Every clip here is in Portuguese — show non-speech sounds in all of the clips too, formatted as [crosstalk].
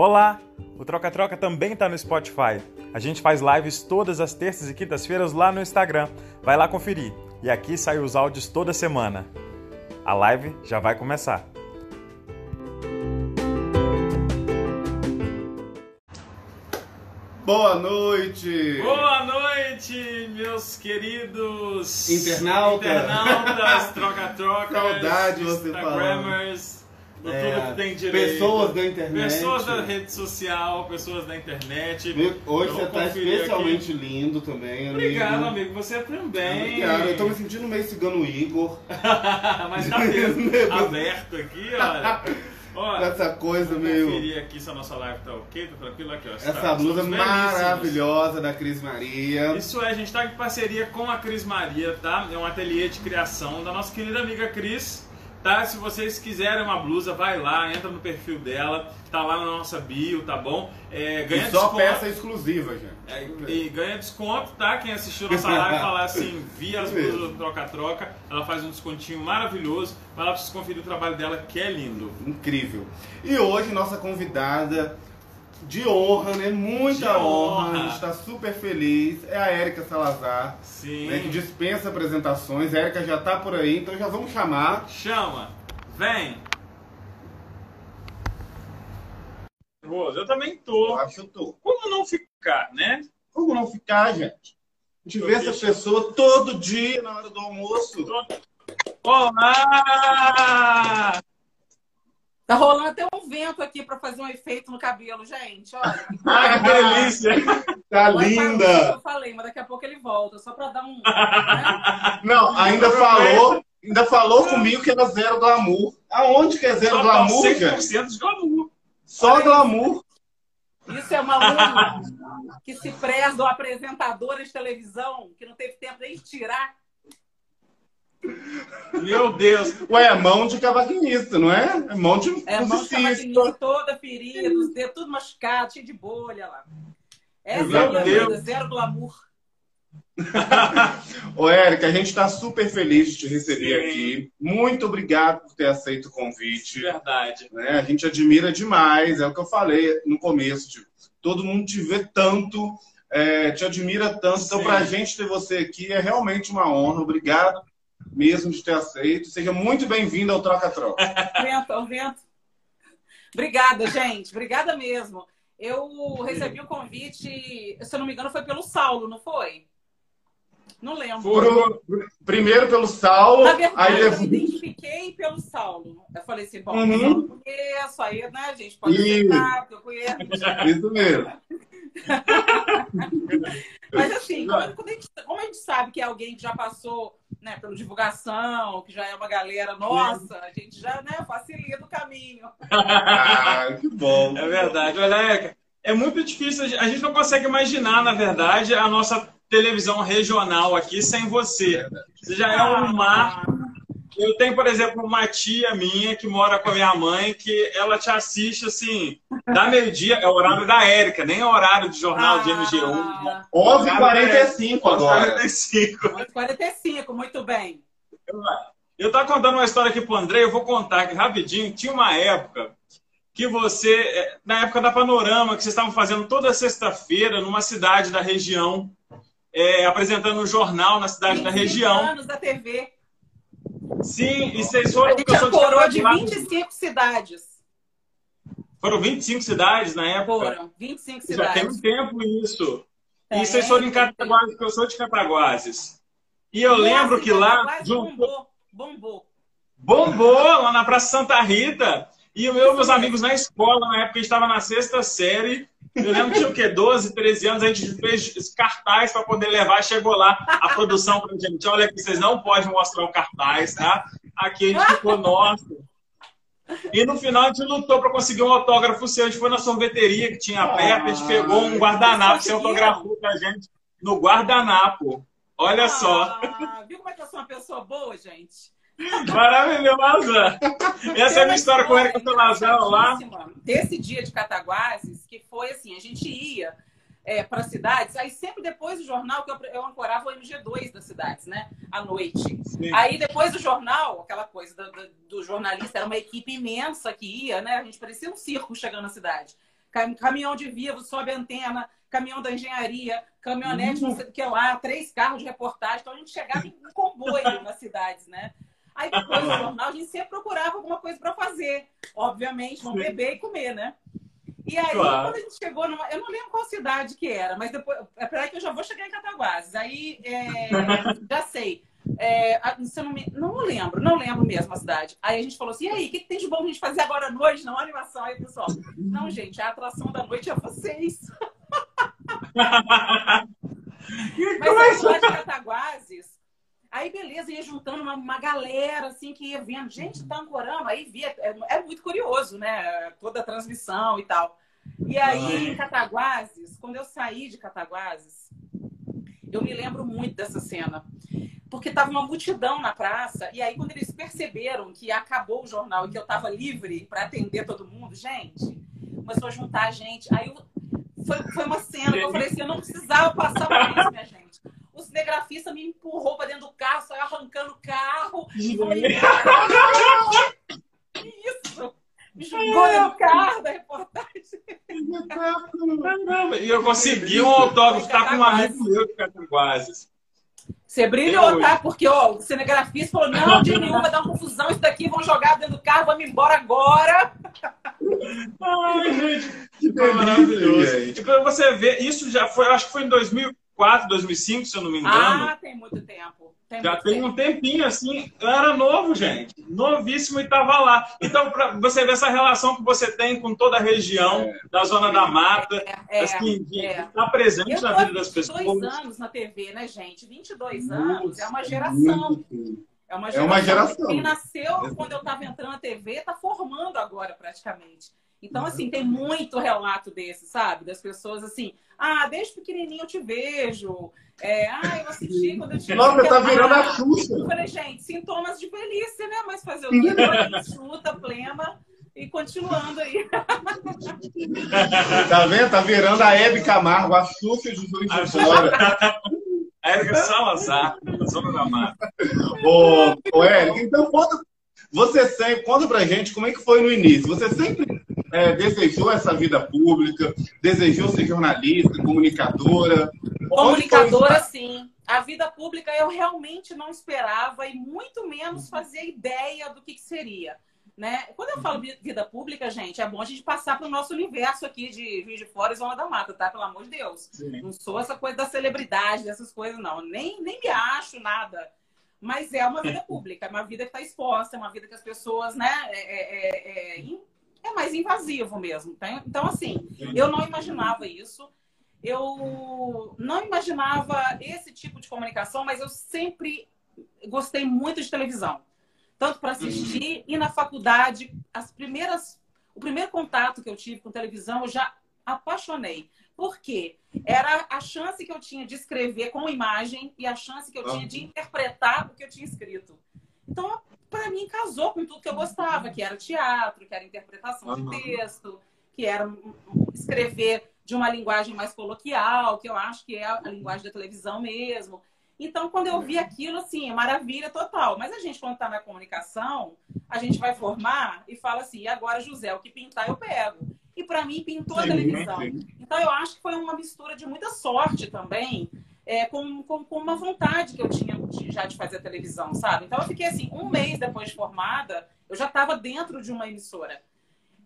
Olá! O Troca Troca também está no Spotify. A gente faz lives todas as terças e quintas-feiras lá no Instagram. Vai lá conferir. E aqui saem os áudios toda semana. A live já vai começar. Boa noite! Boa noite, meus queridos internautas, internautas troca-trocas, saudade você Instagramers, do É, tudo que tem direito. pessoas da internet. Pessoas da rede social, pessoas da internet. Hoje Eu você tá conferir especialmente lindo também, amigo. Obrigado, amigo. Você também. Obrigado. Eu tô me sentindo meio cigano Igor. [laughs] Mas tá mesmo [laughs] aberto aqui, olha. [laughs] Olha, essa coisa vou meio. conferir aqui se a nossa live tá ok, tá tranquilo aqui, ó. Essa Tá- blusa maravilhosa da Cris Maria. Isso é, a gente tá em parceria com a Cris Maria, tá? É um ateliê de criação da nossa querida amiga Cris, tá? Se vocês quiserem uma blusa, vai lá, entra no perfil dela, tá lá na nossa bio, tá bom? É, ganha E só desconto. peça exclusiva, gente. É, e ganha desconto, tá? Quem assistiu nossa [laughs] live falar assim, via as blusas do troca-troca, ela faz um descontinho maravilhoso. Vai lá pra vocês conferir o trabalho dela, que é lindo. Incrível. E hoje, nossa convidada de honra, né? Muita De honra. honra. A gente tá super feliz. É a Érica Salazar. Sim. né, que dispensa apresentações. A Érica já tá por aí, então já vamos chamar. Chama, vem. Eu também tô. acho que eu tô. Como não ficar, né? Como não ficar, gente? A gente vê essa pessoa todo dia na hora do almoço. Olá! Tá rolando até um vento aqui pra fazer um efeito no cabelo, gente. Olha. Ai, [laughs] que delícia! Tá para o linda! Eu falei, mas daqui a pouco ele volta, só pra dar um. né? [laughs] Não, ainda falou, ainda falou comigo que era zero glamour. Aonde que é zero Só glamour, gente? 100% de glamour. Só glamour. Isso é uma aluna que se preza, uma apresentadora de televisão, que não teve tempo nem de tirar. Meu Deus! Ué, é mão de cavaquinista, não é? É mão de É, mão de cavaquinista toda ferida, os dedos tudo machucado, cheio de bolha lá. Essa Meu é a minha Deus. vida, zero glamour. [laughs] Ô, Érica, a gente está super feliz de te receber Sim. aqui. Muito obrigado por ter aceito o convite. Verdade. né? A gente admira demais, é o que eu falei no começo. Tipo, todo mundo te vê tanto, é, te admira tanto. Então, Sim. para a gente ter você aqui é realmente uma honra. Obrigado mesmo de ter aceito. Seja muito bem-vindo ao Troca-Troca. [laughs] Vento, é um vento. Obrigada, gente. Obrigada mesmo. Eu recebi o convite, se eu não me engano, foi pelo Saulo, não foi? Não lembro. Pro- primeiro pelo Saulo, Na verdade, aí eu me identifiquei pelo Saulo. Eu falei assim, bom, Uhum. eu não conheço, aí, né, gente? Pode porque eu conheço. Isso mesmo. [laughs] Mas assim, como, como a gente, como a gente sabe que é alguém que já passou né, pela divulgação, que já é uma galera nossa, a gente já né, facilita o caminho. Ah, que bom. É verdade. Olha, é muito difícil. A gente não consegue imaginar, na verdade, a nossa televisão regional aqui sem você. Você já é um mar. Eu tenho, por exemplo, uma tia minha que mora com a minha mãe, que ela te assiste assim, da meio-dia, é o horário da Érica, nem é horário de jornal de MG1. Ah, 11h45 agora. 45. 45, muito bem. Eu tava contando uma história aqui pro André, eu vou contar aqui rapidinho. Tinha uma época que você, eh, na época da Panorama, que vocês estavam fazendo toda sexta-feira numa cidade da região, eh, apresentando um jornal na cidade da 25 região. anos da TV. Sim, e vocês A foram gente sou já coroou de Cataguases. 25 cidades. Foram 25 cidades na época. Foram 25 Já tem um cidades. tempo isso. Tem, e vocês foram em. Cataguases, porque eu sou de Cataguases. E eu lembro que lá juntou- bombou, bombou. Bombou lá na Praça Santa Rita. E eu, meus amigos na escola, na época, a gente estava na sexta série. Eu lembro que tinha o quê? 12, 13 anos, a gente fez cartaz para poder levar. Chegou lá a produção pra gente. Olha aqui, vocês não podem mostrar o cartaz, tá? Aqui a gente ficou, nossa. E no final a gente lutou para conseguir um autógrafo seu. A gente foi na sorveteria que tinha perto, a gente pegou um guardanapo. Você autografou pra gente no guardanapo. Olha só. Ah, viu como é que eu sou uma pessoa boa, gente? Maravilhosa! Essa é a minha história com o Érica Salazar lá. Desse dia de Cataguases, que foi assim, a gente ia é, para cidades, aí sempre depois do jornal, que eu, eu ancorava o MG2 das cidades, né? À noite. Sim. Aí depois do jornal, aquela coisa do, do- do jornalista, era uma equipe imensa que ia, né? A gente parecia um circo chegando na cidade. caminhão de vivo, sobe antena, caminhão da engenharia, caminhonete, não sei o que lá, três carros de reportagem. Então a gente chegava em comboio nas cidades, né? Aí depois do jornal a gente sempre procurava alguma coisa para fazer. Obviamente, vamos beber e comer, né? E aí, claro. quando a gente chegou numa. Eu não lembro qual cidade que era, mas depois. É Peraí, que eu já vou chegar em Cataguases. Aí, é, [laughs] já sei. É, não, me, não lembro, não lembro mesmo a cidade. Aí a gente falou assim: e aí, o que, que, tem de bom a gente fazer agora à noite? Não, animação. Aí, pessoal, não, gente, a atração da noite é vocês. [laughs] Mas aí, lá de Cataguases, Aí, beleza, ia juntando uma, uma galera, assim, que ia vendo. Gente, tá ancorando. Aí via. É, é, muito curioso, né? Toda a transmissão e tal. E aí, em Cataguases, quando eu saí de Cataguases, eu me lembro muito dessa cena. Porque tava uma multidão na praça. E aí, quando eles perceberam que acabou o jornal e que eu tava livre para atender todo mundo, gente, começou a juntar a gente. Aí, foi, foi uma cena que eu falei assim: eu não precisava passar por isso, minha gente o cinegrafista me empurrou para dentro do carro, saiu arrancando o carro. que isso? Me jogou no carro da reportagem. E eu consegui um autógrafo, tá com um amigo meu de Cataguases. Você brilhou, tá? Porque ó, o cinegrafista falou: não, de nenhum, vai dar uma confusão isso daqui, vão jogar dentro do carro, vamos embora agora. Ai, gente, que maravilhoso. E para você ver, isso já foi, acho que foi em 2000. 2004, 2005, se eu não me engano. Ah, tem muito tempo. Tem Já muito tem tempo. um tempinho assim. Eu era novo, gente. Novíssimo e estava lá. Então, para você ver essa relação que você tem com toda a região é. da Zona da Mata, é, assim, de é. estar tá presente eu na vida das pessoas. 22 anos na TV, né, gente? 22 anos é uma geração. É uma geração. É uma geração. Quem nasceu quando eu estava entrando na TV está formando agora, praticamente. Então, assim, tem muito relato desse, sabe? Das pessoas assim, ah, desde pequenininho eu te vejo. É, ah, eu assisti quando eu tinha. Nossa, tá virando a Xuxa. Eu falei, gente, sintomas de velhice, né? Mas fazer o quê? chuta, plena e continuando aí. Tá vendo? Tá virando a Hebe Camargo, a Xuxa de Juiz de Fora. Érica Salazar, Zona da Mata. Ô, ô Érica, então conta, você sempre, conta pra gente como é que foi no início. Você sempre é, desejou essa vida pública, desejou ser jornalista, comunicadora? Comunicadora, sim. A vida pública eu realmente não esperava e muito menos fazia ideia do que, que seria. Né? Quando eu falo vida pública, gente, é bom a gente passar para o nosso universo aqui de Rio de Fora e Zona da Mata, tá? Pelo amor de Deus. Sim. Não sou essa coisa da celebridade, dessas coisas, não. Nem, nem me acho nada. Mas é uma vida pública, é uma vida que está exposta, é uma vida que as pessoas, né, é, é, é, é mais invasivo mesmo. Tá? Então, assim, eu não imaginava isso. Eu não imaginava esse tipo de comunicação, mas eu sempre gostei muito de televisão. Tanto para assistir e na faculdade, as primeiras, o primeiro contato que eu tive com televisão, eu já apaixonei. Por quê? Era a chance que eu tinha de escrever com imagem e a chance que eu tinha de interpretar o que eu tinha escrito. Então, para mim, casou com tudo que eu gostava, que era teatro, que era interpretação uhum. de texto, que era escrever de uma linguagem mais coloquial, que eu acho que é a linguagem da televisão mesmo. Então, quando eu vi aquilo, assim, maravilha total. Mas a gente, quando está na comunicação, a gente vai formar e fala assim, agora, José, o que pintar eu pego. E para mim, pintou a televisão. Então, eu acho que foi uma mistura de muita sorte também, é, com, com, com, uma vontade que eu tinha de, já de fazer televisão, sabe? Então eu fiquei assim, um mês depois de formada, eu já estava dentro de uma emissora.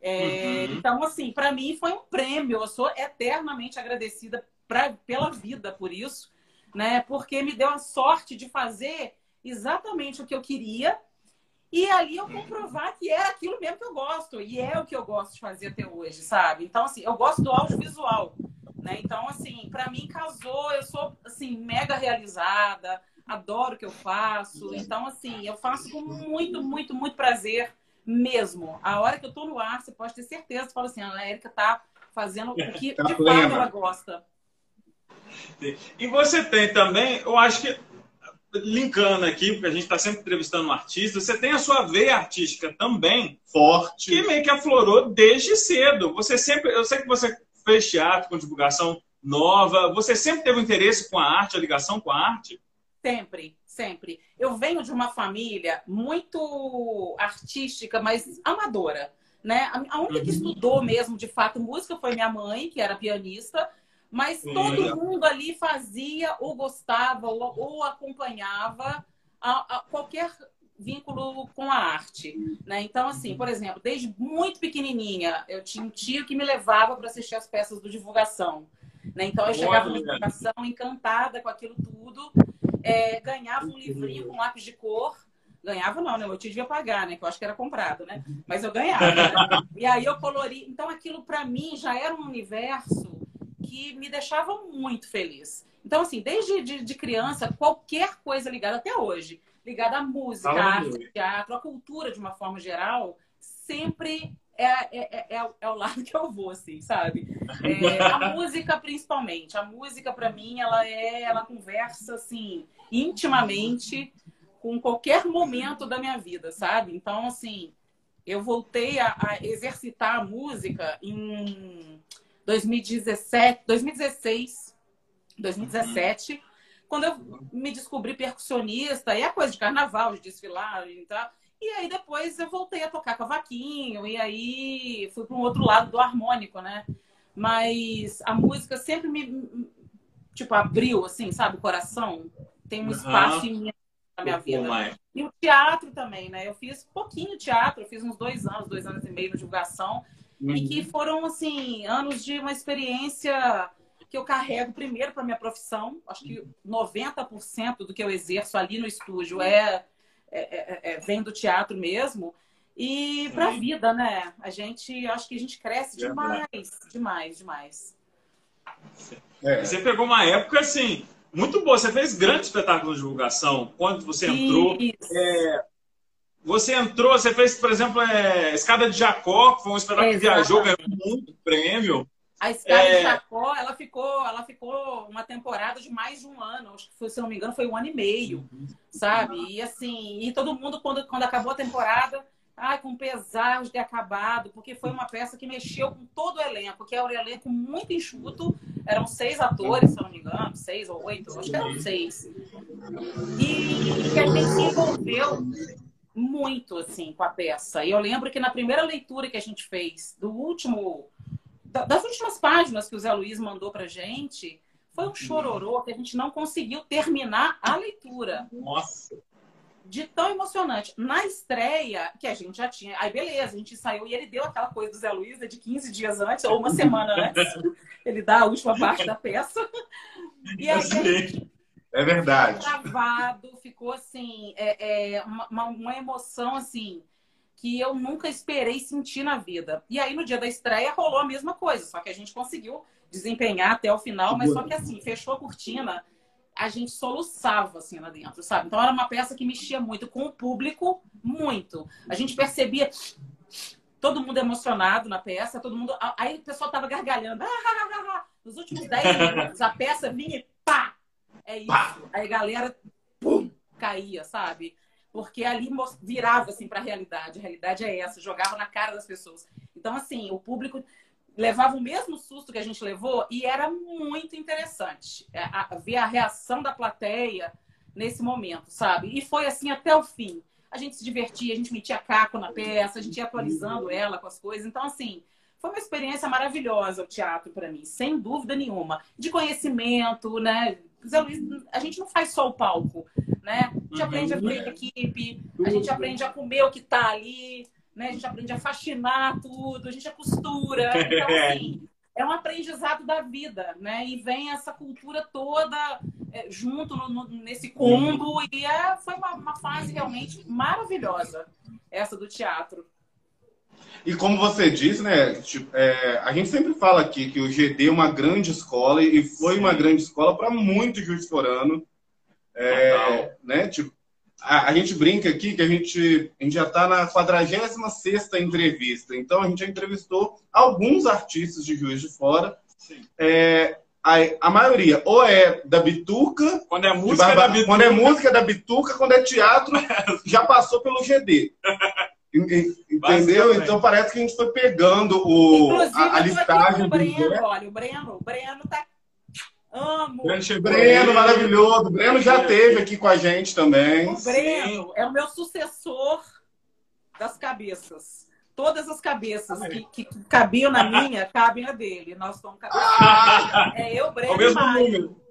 É, uhum. Então, assim, para mim foi um prêmio. Eu sou eternamente agradecida pra, pela vida por isso, né? Porque me deu a sorte de fazer exatamente o que eu queria e ali eu comprovar que é aquilo mesmo que eu gosto e é o que eu gosto de fazer até hoje, sabe? Então, assim, eu gosto do audiovisual. Né? Então, assim, para mim casou, eu sou assim mega realizada, adoro o que eu faço. Então, assim, eu faço com muito, muito, muito prazer mesmo. A hora que eu tô no ar, você pode ter certeza, você fala assim, a Érica tá fazendo o que tá de fato ela gosta. E você tem também, eu acho que linkando aqui, porque a gente está sempre entrevistando um artista, você tem a sua veia artística também forte, que meio que aflorou desde cedo. Você sempre, eu sei que você fez teatro com divulgação nova? Você sempre teve interesse com a arte, a ligação com a arte? Sempre, sempre. Eu venho de uma família muito artística, mas amadora. Né? A única que uhum. estudou mesmo, de fato, música foi minha mãe, que era pianista, mas todo mundo ali fazia ou gostava ou, ou acompanhava a, a qualquer vínculo com a arte, né? Então, assim, por exemplo, desde muito pequenininha, eu tinha um tio que me levava para assistir as peças do divulgação, né? Então, eu chegava na divulgação encantada com aquilo tudo, é, ganhava um livrinho com lápis de cor, ganhava não, né? Meu tio devia pagar, né? Que eu acho que era comprado, né? Mas eu ganhava. Né? [laughs] E aí eu colori. Então, aquilo para mim já era um universo que me deixava muito feliz. Então, assim, desde de, de criança, qualquer coisa ligada até hoje ligada à música, à arte, teatro, à cultura de uma forma geral, sempre é, é, é, é, o lado que eu vou, assim, sabe? É, a música, principalmente. A música, para mim, ela é, ela conversa, assim, intimamente com qualquer momento da minha vida, sabe? Então, assim, eu voltei a, a exercitar a música em 2017, 2016, 2017. Uhum quando eu me descobri percussionista, e é coisa de carnaval, de desfilar e tal. E aí depois eu voltei a tocar cavaquinho, e aí fui para um outro lado do harmônico, né? Mas a música sempre me, tipo, abriu, assim, sabe, o coração. Tem um espaço uhum. imenso na minha vida. E o teatro também, né? Eu fiz pouquinho teatro, eu fiz uns dois anos, dois anos e meio de divulgação. Uhum. E que foram, assim, anos de uma experiência que eu carrego primeiro para minha profissão. Acho que 90% do que eu exerço ali no estúdio é, é, é, é vem do teatro mesmo. E para a vida, né? A gente, acho que a gente cresce demais, demais, demais. É. Você pegou uma época assim muito boa. Você fez grande espetáculo de divulgação. Quando você entrou, é, você entrou, você fez, por exemplo, é, Escada de Jacó, que foi um espetáculo que viajou, ganhou muito prêmio. A Sky é... Chacó, ela ficou, ela ficou uma temporada de mais de um ano, acho que foi, se não me engano, foi um ano e meio, sabe? E assim, e todo mundo, quando, quando acabou a temporada, ai, com pesar de ter acabado, porque foi uma peça que mexeu com todo o elenco, que é um elenco muito enxuto, eram seis atores, se não me engano, seis ou oito, acho que eram seis. E, e que a gente se envolveu muito, assim, com a peça. E eu lembro que na primeira leitura que a gente fez do último das últimas páginas que o Zé Luiz mandou para gente, foi um chororô que a gente não conseguiu terminar a leitura. Nossa! De tão emocionante. Na estreia, que a gente já tinha. Aí, beleza, a gente saiu e ele deu aquela coisa do Zé Luiz de 15 dias antes, ou uma [laughs] semana antes. ele dá a última parte da peça. E aí, gente, é verdade. Gravado, ficou assim, é, é uma, uma emoção assim que eu nunca esperei sentir na vida. E aí, no dia da estreia, rolou a mesma coisa, só que a gente conseguiu desempenhar até o final, mas só que assim, fechou a cortina, a gente soluçava assim lá dentro, sabe? Então era uma peça que mexia muito com o público, muito. A gente percebia todo mundo emocionado na peça, todo mundo. Aí o pessoal tava gargalhando. Nos últimos 10 minutos, a peça vinha e pá! É isso. Aí a galera, pum, caía, sabe? Porque ali virava assim para a realidade. A realidade é essa, jogava na cara das pessoas. Então, assim, o público levava o mesmo susto que a gente levou e era muito interessante é, ver a reação da plateia nesse momento, sabe? E foi assim até o fim. A gente se divertia, a gente metia caco na peça, a gente ia atualizando ela com as coisas. Então, assim, foi uma experiência maravilhosa o teatro para mim, sem dúvida nenhuma. De conhecimento, né? Zé Luiz, a gente não faz só o palco, né? A gente uhum. aprende a ver equipe, a gente aprende a comer o que está ali, né? A gente aprende a faxinar tudo, a gente a costura. Então, [laughs] assim, é um aprendizado da vida, né? E vem essa cultura toda é, junto no, no, nesse combo e é, foi uma, uma fase realmente maravilhosa essa do teatro. E como você disse, né, tipo, é, a gente sempre fala aqui que o GD é uma grande escola e foi Sim. uma grande escola para muitos juiz forano. É, né, tipo, a, a, gente brinca aqui que a gente, a gente já está na 46 entrevista, então a gente já entrevistou alguns artistas de Juiz de Fora. É, a, a, maioria ou é da Bituca, quando é música, Barba, da Bituca. quando é música da Bituca, quando é teatro, [laughs] já passou pelo GD. Entendeu? Então parece que a gente foi pegando o, a, a listagem. O Breno, olha, o Breno, o Breno tá. Amo. Breno, Breno maravilhoso. O Breno já esteve aqui com a gente também. O Breno é o meu sucessor das cabeças. Todas as cabeças que, que, cabiam na minha, [laughs] cabem na dele. Nós estamos [laughs] cabeça. É eu, Breno e Maio.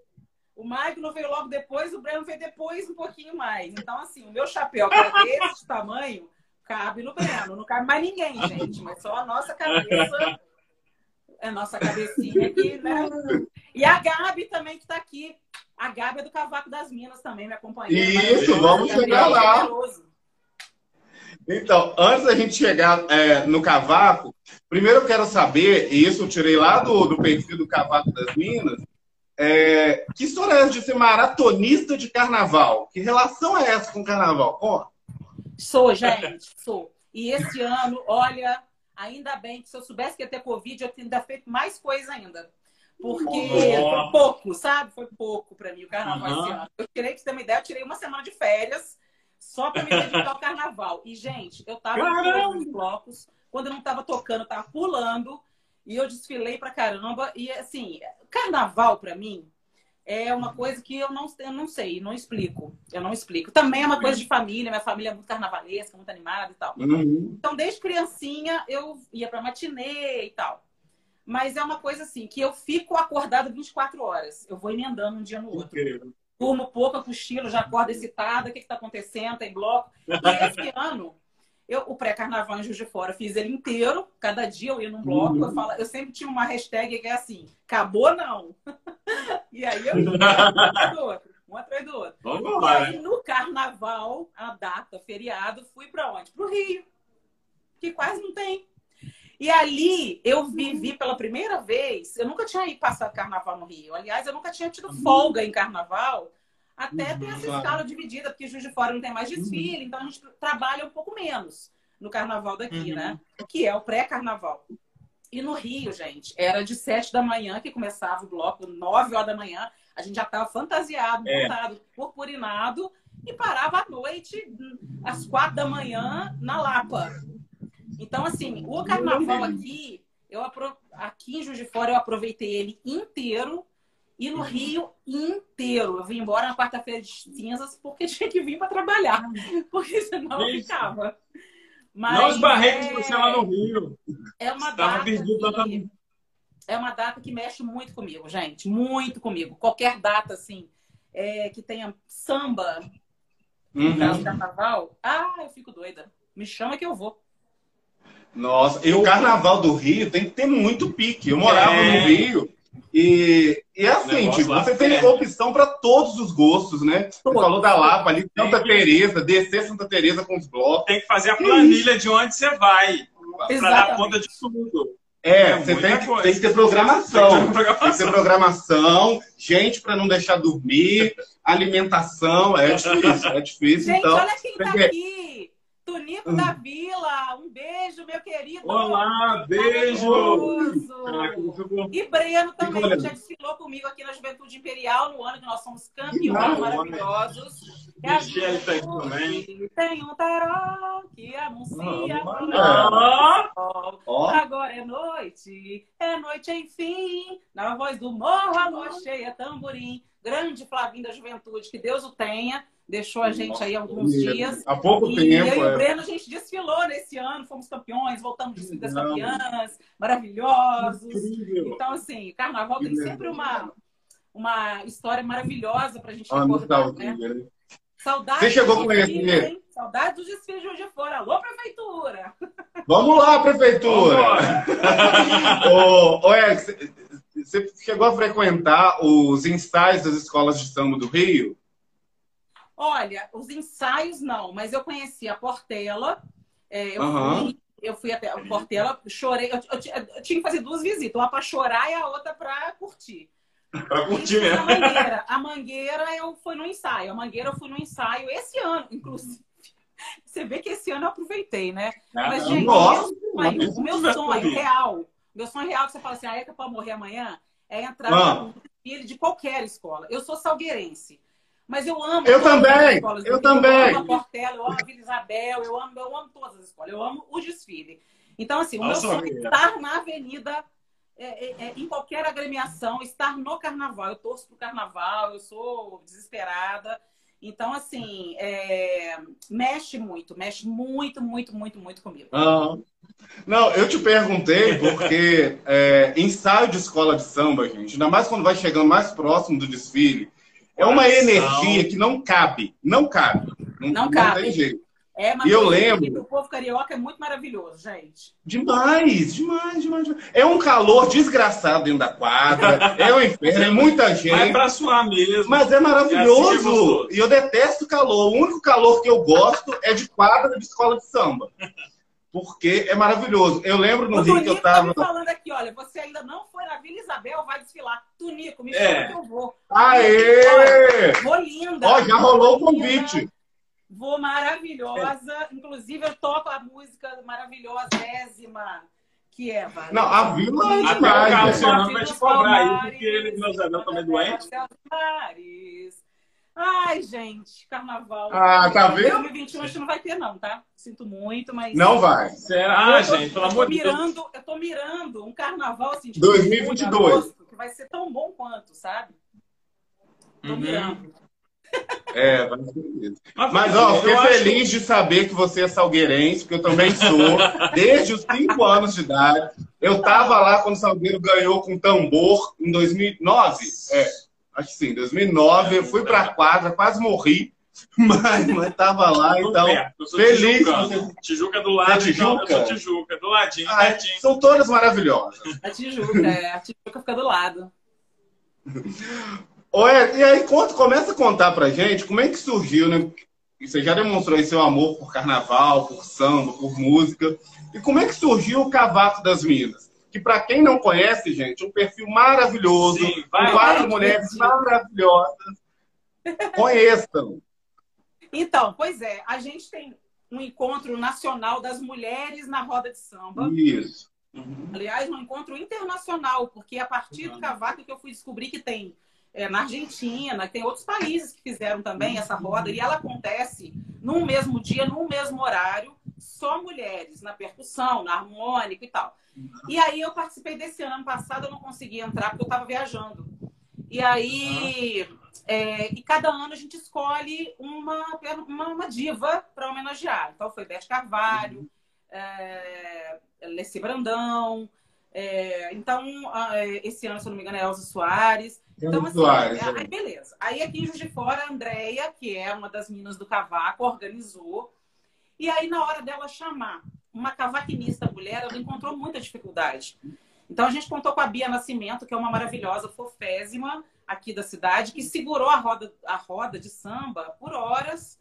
O Mike não veio logo depois, o Breno veio depois um pouquinho mais. Então, assim, o meu chapéu, que é desse tamanho, cabe no Breno. Não cabe mais ninguém, gente. Mas só a nossa cabeça, a nossa cabecinha aqui, né? E a Gabi também, que está aqui. A Gabi é do Cavaco das Minas também, me acompanhando. Isso, vamos chegar lá. Então, antes da gente chegar é, no cavaco, primeiro eu quero saber, e isso eu tirei lá do, do perfil do Cavaco das Minas, é, que história é essa de ser maratonista de carnaval? Que relação é essa com carnaval? Oh. Sou, gente, sou. E esse ano, olha, ainda bem que se eu soubesse que ia ter Covid, eu teria ainda feito mais coisa ainda. Porque foi pouco, sabe? Foi pouco para mim o carnaval uhum. esse ano. Eu tirei, pra você ter uma ideia, eu tirei uma semana de férias só para me dedicar ao carnaval. E, gente, eu tava nos blocos, quando eu não tava tocando, eu tava pulando. E eu desfilei pra caramba. E assim, carnaval para mim é uma coisa que eu não, eu não sei, não explico. Eu não explico. Também é uma coisa de família, minha família é muito carnavalesca, muito animada e tal. Uhum. Então, desde criancinha, eu ia pra matinê e tal. Mas é uma coisa assim, que eu fico acordada 24 horas. Eu vou emendando um dia no outro. Durmo pouco, cochilo, já acordo excitada, o que está acontecendo, tem bloco. E esse [laughs] ano, eu, o pré-carnaval em Juiz de Fora, fiz ele inteiro. Cada dia eu ia num bloco. Uhum. Eu, falo, eu sempre tinha uma hashtag que é assim: acabou não. [laughs] e aí eu ia um atrás do outro. Um atrás do outro. Vamos e aí, no carnaval, a data, feriado, fui para onde? Para o Rio. Que quase não tem. E ali eu vivi pela primeira vez. Eu nunca tinha ido passar carnaval no Rio. Aliás, eu nunca tinha tido uhum. folga em carnaval até uhum, tem essa claro. escala dividida, porque Juiz de Fora não tem mais desfile, uhum. então a gente trabalha um pouco menos no carnaval daqui, uhum. né? Que é o pré-carnaval. E no Rio, gente, era de sete da manhã que começava o bloco, nove horas da manhã, a gente já estava fantasiado, é. montado, purpurinado, e parava à noite, às quatro da manhã, na Lapa. Então, assim, o carnaval aqui, eu aqui em Juiz de Fora, eu aproveitei ele inteiro e no Rio inteiro. Eu vim embora na quarta-feira de cinzas porque [laughs] tinha que vir para trabalhar. Porque senão eu ficava. Mas não os barreiros é... você lá no Rio. É uma data. Que... É uma data que mexe muito comigo, gente. Muito comigo. Qualquer data, assim, é... que tenha samba uhum. no carnaval, ah, eu fico doida. Me chama que eu vou. Nossa, e o carnaval do Rio tem que ter muito pique. Eu morava é... no Rio e, e é assim, tipo, você tem é. opção para todos os gostos, né? Você falou da Lapa ali, Santa Teresa, descer Santa Teresa com os blocos. Tem que fazer a planilha de onde você vai, para dar conta de tudo. É, é você tem que, tem que, ter programação. [laughs] Tem que ter programação, tem que ter programação gente para não deixar dormir, alimentação, é difícil, é difícil. Gente, então, olha quem tá aqui. Tunico da Vila, um beijo, meu querido. Olá, beijo. E Breno também, que já desfilou comigo aqui na Juventude Imperial no ano que nós somos campeões maravilhosos. Michelle tá aqui também. Tem um tarô que anuncia ah, oh. Agora é noite, é noite enfim. Na voz do morro, a noite cheia tamborim. Grande Flavinho da Juventude, que Deus o tenha deixou a gente aí alguns dias. Há pouco e tempo. Eu e o é. Breno, a gente desfilou nesse ano, fomos campeões, voltamos de das campeãs, maravilhosos. Incrível. Então, assim, carnaval tem sempre uma, uma história maravilhosa para a gente ah, recordar, né? né? Saudade Você chegou com esse. Saudade dos desfiles de fora. Alô, prefeitura! Vamos lá, prefeitura! [laughs] ô, você chegou a frequentar os ensaios das escolas de samba do Rio? Olha, os ensaios não, mas eu conheci a Portela. É, eu, uhum. fui, eu, fui, até a Portela, chorei. Eu, eu, eu, tinha que fazer duas visitas, uma para chorar e a outra para curtir. Para curtir mesmo. A mangueira. a mangueira eu fui no ensaio. A mangueira eu fui no ensaio esse ano, inclusive. [laughs] Você vê que esse ano eu aproveitei, né? Ah, Mas, gente, nossa, meu sonho, o meu sonho real, meu sonho real que você fala assim, é que pode morrer amanhã, é entrar ah. no desfile de qualquer escola. Eu sou salgueirense. Mas eu amo. Eu também. Eu também. Eu amo a Portela, eu amo a Vila Isabel, eu amo, eu amo todas as escolas. Eu amo o desfile. Então, assim, o Nossa, meu sonho é estar na avenida, é, é, é, em qualquer agremiação, estar no carnaval. Eu torço pro carnaval, eu sou desesperada. Então, assim, é... mexe muito, mexe muito, muito, muito, muito comigo. Ah, Não, eu te perguntei porque é, ensaio de escola de samba, gente, ainda mais quando vai chegando mais próximo do desfile, é uma energia que não cabe, não cabe. Não, não, não cabe. tem jeito. É, mas e eu lembro. O povo carioca é muito maravilhoso, gente. Demais, demais, demais, demais. É um calor desgraçado dentro da quadra. é um inferno, é muita gente. É pra suar mesmo. Mas é maravilhoso. É assim e eu detesto calor. O único calor que eu gosto é de quadra de escola de samba. Porque é maravilhoso. Eu lembro no o Rio Tunico que eu tava. Tá me falando aqui, olha, você ainda não foi na Vila Isabel, vai desfilar. Tunico, me chama é. que eu vou. Aê! Olha, vou linda. Ó, já rolou o convite. Vou maravilhosa. É. Inclusive, eu toco a música maravilhosa, Ésima, que é. Vale. Não, a Vila é demais. A vai te cobrar aí, porque ele, meu Zé, também doente. Ai, gente, carnaval. Ah, tá vendo? 2021 acho que não vai ter, não, tá? Sinto muito, mas. Não vai. Será, ah, gente? Pelo amor de Deus. Eu tô mirando um carnaval assim, de 2022. Agosto, que vai ser tão bom quanto, sabe? Tô uhum. mirando. É, vai ser isso. Mas, ó, fiquei feliz acho... de saber que você é salgueirense, porque eu também sou, desde os 5 anos de idade. Eu tava lá quando o Salgueiro ganhou com tambor em 2009. É, acho que sim, 2009. Eu fui pra quadra, quase morri. [laughs] Mas, mas tava lá, então. Feliz. Tijuca. Você... Tijuca do lado, é Tijuca? Então, eu sou Tijuca, do ladinho, ah, São todas maravilhosas. A Tijuca, é. A Tijuca fica do lado. [laughs] Olha, e aí conta, começa a contar pra gente como é que surgiu, né? Você já demonstrou aí seu amor por carnaval, por samba, por música. E como é que surgiu o Cavaco das Minas? Que para quem não conhece, gente, um perfil maravilhoso, Sim, com quatro mulheres maravilhosas. [laughs] Conheçam. Então, pois é, a gente tem um encontro nacional das mulheres na roda de samba. Isso. Uhum. Aliás, um encontro internacional, porque a partir do uhum. cavaco que eu fui descobrir que tem é, na Argentina, tem outros países que fizeram também essa roda, e ela acontece num mesmo dia, num mesmo horário, só mulheres, na percussão, na harmônica e tal. E aí eu participei desse ano, passado eu não consegui entrar porque eu estava viajando. E aí, é, e cada ano a gente escolhe uma, uma, uma diva para homenagear. Então foi Beth Carvalho, é, Leci Brandão, é, então, esse ano, se não me engano, é Elza Soares. Então, assim, Soares, aí, beleza. Aí aqui em Juiz de Fora, a Andrea, que é uma das minas do cavaco, organizou. E aí, na hora dela chamar uma cavaquinista mulher, ela encontrou muita dificuldade. Então, a gente contou com a Bia Nascimento, que é uma maravilhosa fofésima aqui da cidade, que segurou a roda, a roda de samba por horas,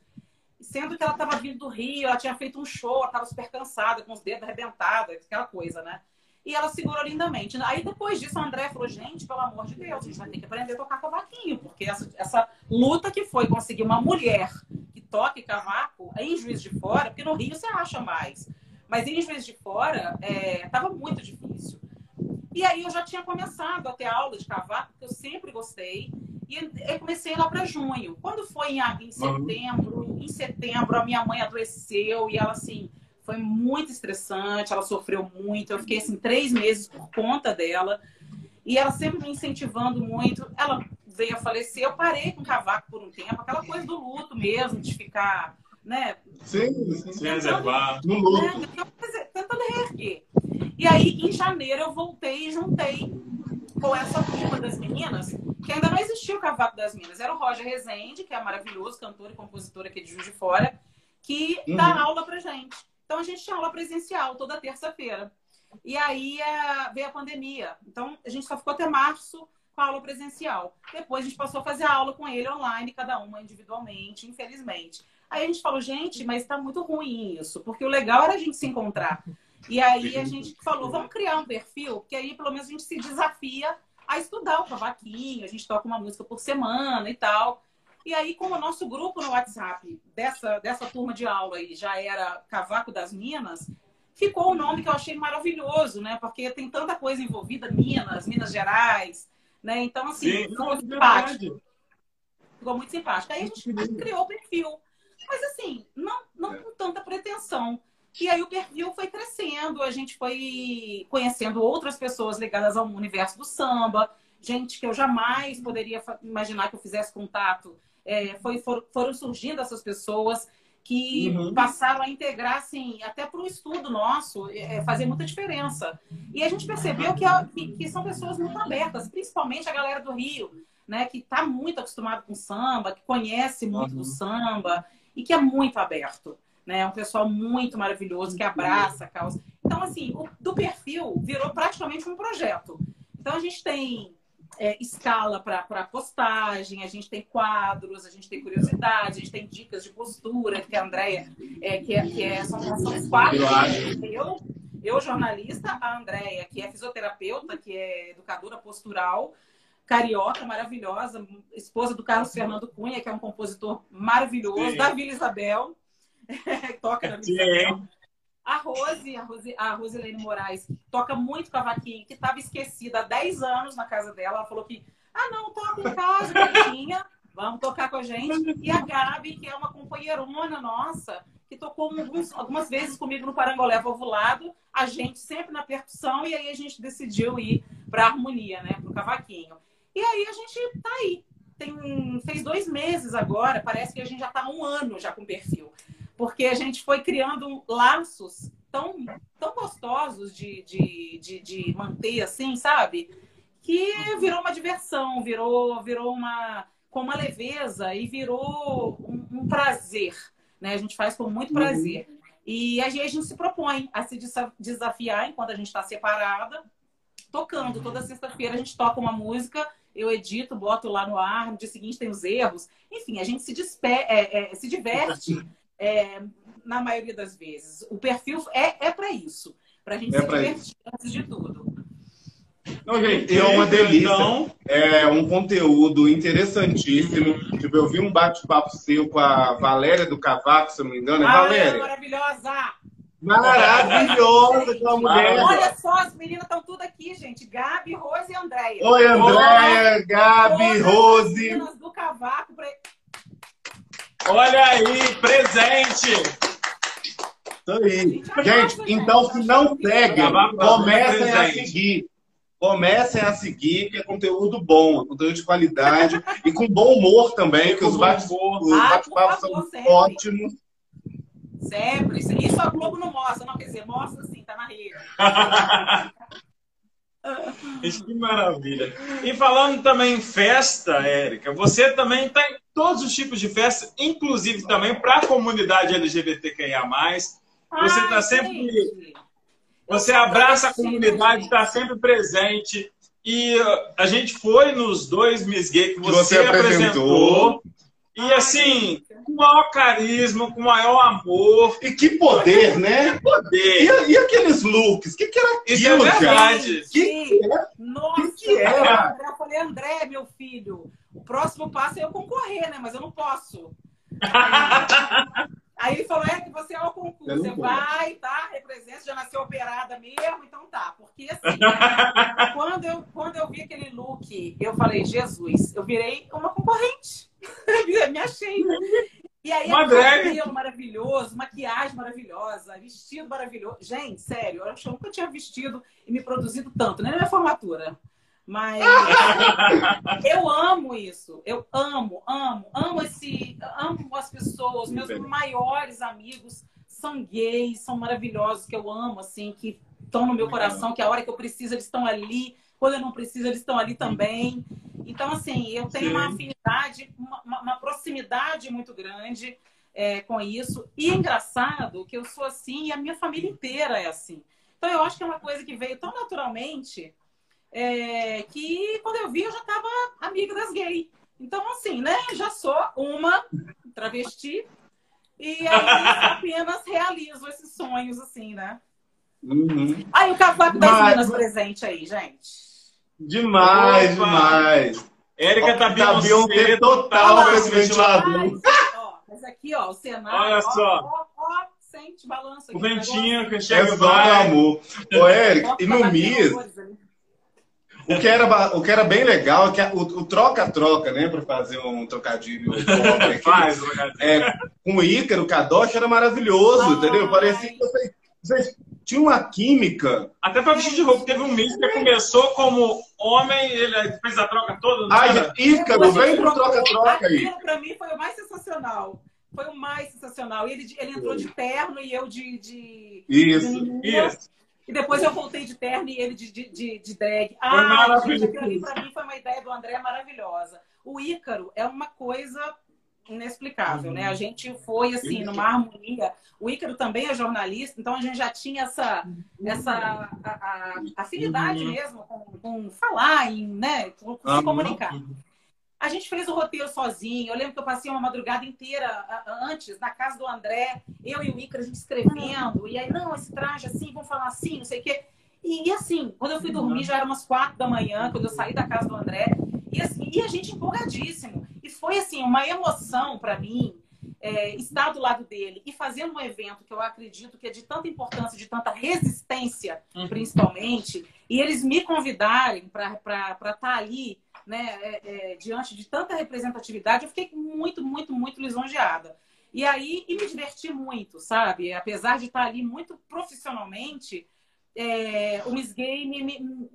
sendo que ela estava vindo do Rio, ela tinha feito um show, ela estava super cansada, com os dedos arrebentados, aquela coisa, né? E ela segurou lindamente. Aí depois disso, a André falou: gente, pelo amor de Deus, a gente vai ter que aprender a tocar cavaquinho, porque essa, essa luta que foi conseguir uma mulher que toque cavaco em Juiz de Fora, porque no Rio você acha mais, mas em Juiz de Fora estava é, muito difícil. E aí eu já tinha começado a ter aula de cavaco, que eu sempre gostei. E eu comecei lá para junho. Quando foi em, em setembro, em setembro a minha mãe adoeceu e ela assim, foi muito estressante, ela sofreu muito. Eu fiquei assim três meses por conta dela. E ela sempre me incentivando muito. Ela veio a falecer, eu parei com o cavaco por um tempo, aquela coisa do luto mesmo, de ficar, né? Sim, sim. Se reservar. No luto. Né, tentando reerguer. E aí, em janeiro, eu voltei e juntei com essa turma das meninas, que ainda não existia o Cavaco das Minas. Era o Roger Rezende, que é maravilhoso, cantor e compositor aqui de Juiz de Fora, que uhum. dá aula pra gente. Então a gente tinha aula presencial toda terça-feira. E aí é, veio a pandemia. Então a gente só ficou até março com a aula presencial. Depois a gente passou a fazer a aula com ele online, cada uma individualmente, infelizmente. Aí a gente falou, gente, mas está muito ruim isso, porque o legal era a gente se encontrar. E aí a gente falou, vamos criar um perfil, que aí pelo menos a gente se desafia a estudar o cavaquinho, a gente toca uma música por semana e tal. E aí, como o nosso grupo no WhatsApp dessa, dessa turma de aula aí já era Cavaco das Minas, ficou o um nome que eu achei maravilhoso, né? Porque tem tanta coisa envolvida, Minas, Minas Gerais, né? Então, assim, Sim, ficou muito simpático. Ficou muito simpático. Aí a gente criou o perfil. Mas assim, não, não com tanta pretensão. E aí o perfil foi crescendo, a gente foi conhecendo outras pessoas ligadas ao universo do samba, gente que eu jamais poderia imaginar que eu fizesse contato é, foi, for, foram surgindo essas pessoas. que uhum. passaram a integrar, assim, até para o estudo nosso, é, é, fazer muita diferença. E a gente percebeu que, que, que, são pessoas muito abertas, principalmente a galera do Rio, né, que está muito acostumado com samba, que conhece muito uhum. do samba e que é muito aberto. Né? É um pessoal muito maravilhoso, que abraça a causa. Então, assim, o, do perfil virou praticamente um projeto. Então, a gente tem é, escala para postagem, a gente tem quadros, a gente tem curiosidade, a gente tem dicas de postura, que a Andrea, é, que, é, que é, são, são os quadros. Eu, eu, jornalista, a Andrea, que é fisioterapeuta, que é educadora postural, carioca, maravilhosa, esposa do Carlos Fernando Cunha, que é um compositor maravilhoso, Sim. da Vila Isabel, [laughs] toca na Vila Isabel. A Rose, a Rose, a Rosilene Moraes, toca muito cavaquinho, que estava esquecida há 10 anos na casa dela. Ela falou que, ah, não, toca em casa, vamos tocar com a gente. E a Gabi, que é uma companheirona nossa, que tocou alguns, algumas vezes comigo no Parangolé Vovulado, a gente sempre na percussão, e aí a gente decidiu ir para a harmonia, né, para o cavaquinho. E aí a gente tá aí. Tem, fez dois meses agora, parece que a gente já está um ano já com perfil porque a gente foi criando laços tão, tão gostosos de, de, de, de manter, assim, sabe? Que virou uma diversão, virou, virou uma com uma leveza e virou um, um prazer, né? A gente faz com muito prazer. Uhum. E a gente se propõe a se desafiar enquanto a gente está separada, tocando. Toda sexta-feira a gente toca uma música, eu edito, boto lá no ar, no dia seguinte tem os erros. Enfim, a gente se, despe é, é, se diverte é, na maioria das vezes. O perfil é, é para isso, para a gente é se divertir isso. antes de tudo. Não, gente, é uma delícia. Então... É um conteúdo interessantíssimo. Tipo, eu vi um bate-papo seu com a Valéria do Cavaco, se eu não me engano. É Valéria? Maravilhosa! Maravilhosa aquela mulher. Olha só, as meninas estão tudo aqui, gente. Gabi, Rose e Andréia. Oi, Andréia, Gabi, Rose. As meninas do Cavaco. Olha aí, presente! Isso aí. Gente, então se não segue, comecem a seguir. Comecem a seguir, que é conteúdo bom, conteúdo de qualidade e com bom humor também, que os bate-papos bate são sempre. ótimos. Sempre. Isso a Globo não mostra, não quer dizer, mostra sim, tá na rede. [laughs] [laughs] que maravilha. E falando também em festa, Érica, você também está em todos os tipos de festa, inclusive também para a comunidade LGBTQIA+. Você está sempre... Você abraça a comunidade, está sempre presente. E a gente foi nos dois Miss Gay que você, você apresentou. apresentou. E assim, com maior carisma, com maior amor. E que poder, né? Que poder. E, e aqueles looks? O que, que era aquilo, Isso é verdade. Que, que Nossa, que que era? eu falei, André, meu filho, o próximo passo é eu concorrer, né? Mas eu não posso. [laughs] Aí, ele falou, é que você é o concurso. Você vai, tá? Representa, já nasceu operada mesmo, então tá. Porque assim, [laughs] quando, eu, quando eu vi aquele look, eu falei, Jesus, eu virei uma concorrente. [laughs] Me achei. E aí, uma cabelo maravilhoso, maquiagem maravilhosa, vestido maravilhoso. Gente, sério, eu acho que eu nunca tinha vestido e me produzido tanto, nem na minha formatura. Mas [laughs] eu amo isso. Eu amo, amo, amo esse, amo as pessoas, meus maiores amigos são gays, são maravilhosos, que eu amo, assim, que estão no meu coração, que a hora que eu preciso eles estão ali, quando eu não preciso eles estão ali também. Então, assim, eu tenho Sim. uma afinidade, uma, uma, proximidade muito grande é, com isso. E é engraçado que eu sou assim e a minha família inteira é assim. Então, eu acho que é uma coisa que veio tão naturalmente é, que quando eu vi, eu já estava amiga das gays. Então, assim, né? Já sou uma travesti e aí apenas realizo esses sonhos, assim, né? Uhum. Aí o cavaco das Mas... meninas presente aí, gente. Demais, Opa. demais. Érica tá Beyoncé total com esse ventilador. Mas aqui, ó, o cenário. Olha só. Ó, ó, sente balanço aqui. O ventinho que chega é só amor. Ô, Érica, e no MIS, o que, era, o que era bem legal é que o troca-troca, né? Para fazer um trocadilho pobre [laughs] aqui. Faz, é, com o Ícaro, o Kadosh era maravilhoso, Ai. entendeu? Parecia que vocês, vocês tinha uma química. Até para vestir de roupa. Teve um mês que começou como homem, ele fez a troca toda. Ai, Ícaro, vem pro troca-troca aí. Para mim foi o mais sensacional. Foi o mais sensacional. Ele, ele entrou de terno e eu de. de isso, de isso. E depois eu voltei de terno e ele de, de, de, de drag. Ah, gente, aquilo ali pra mim foi uma ideia do André maravilhosa. O Ícaro é uma coisa inexplicável, uhum. né? A gente foi assim numa harmonia. O Ícaro também é jornalista, então a gente já tinha essa essa a, a afinidade uhum. mesmo com, com, falar, em, né, com, com se comunicar. A gente fez o roteiro sozinho. Eu lembro que eu passei uma madrugada inteira antes na casa do André, eu e o Ícaro a gente escrevendo. E aí, não, esse traje assim, vamos falar assim, não sei o quê. E, e, assim, quando eu fui dormir, já era umas quatro da manhã, quando eu saí da casa do André. E, assim, e a gente empolgadíssimo. E foi, assim, uma emoção para mim é, estar do lado dele e fazendo um evento que eu acredito que é de tanta importância, de tanta resistência, uhum. principalmente. E eles me convidarem para estar tá ali, né, é, é, diante de tanta representatividade, eu fiquei muito, muito, muito lisonjeada. E aí, e me diverti muito, sabe? Apesar de estar ali muito profissionalmente, é, o Miss Gay me, me,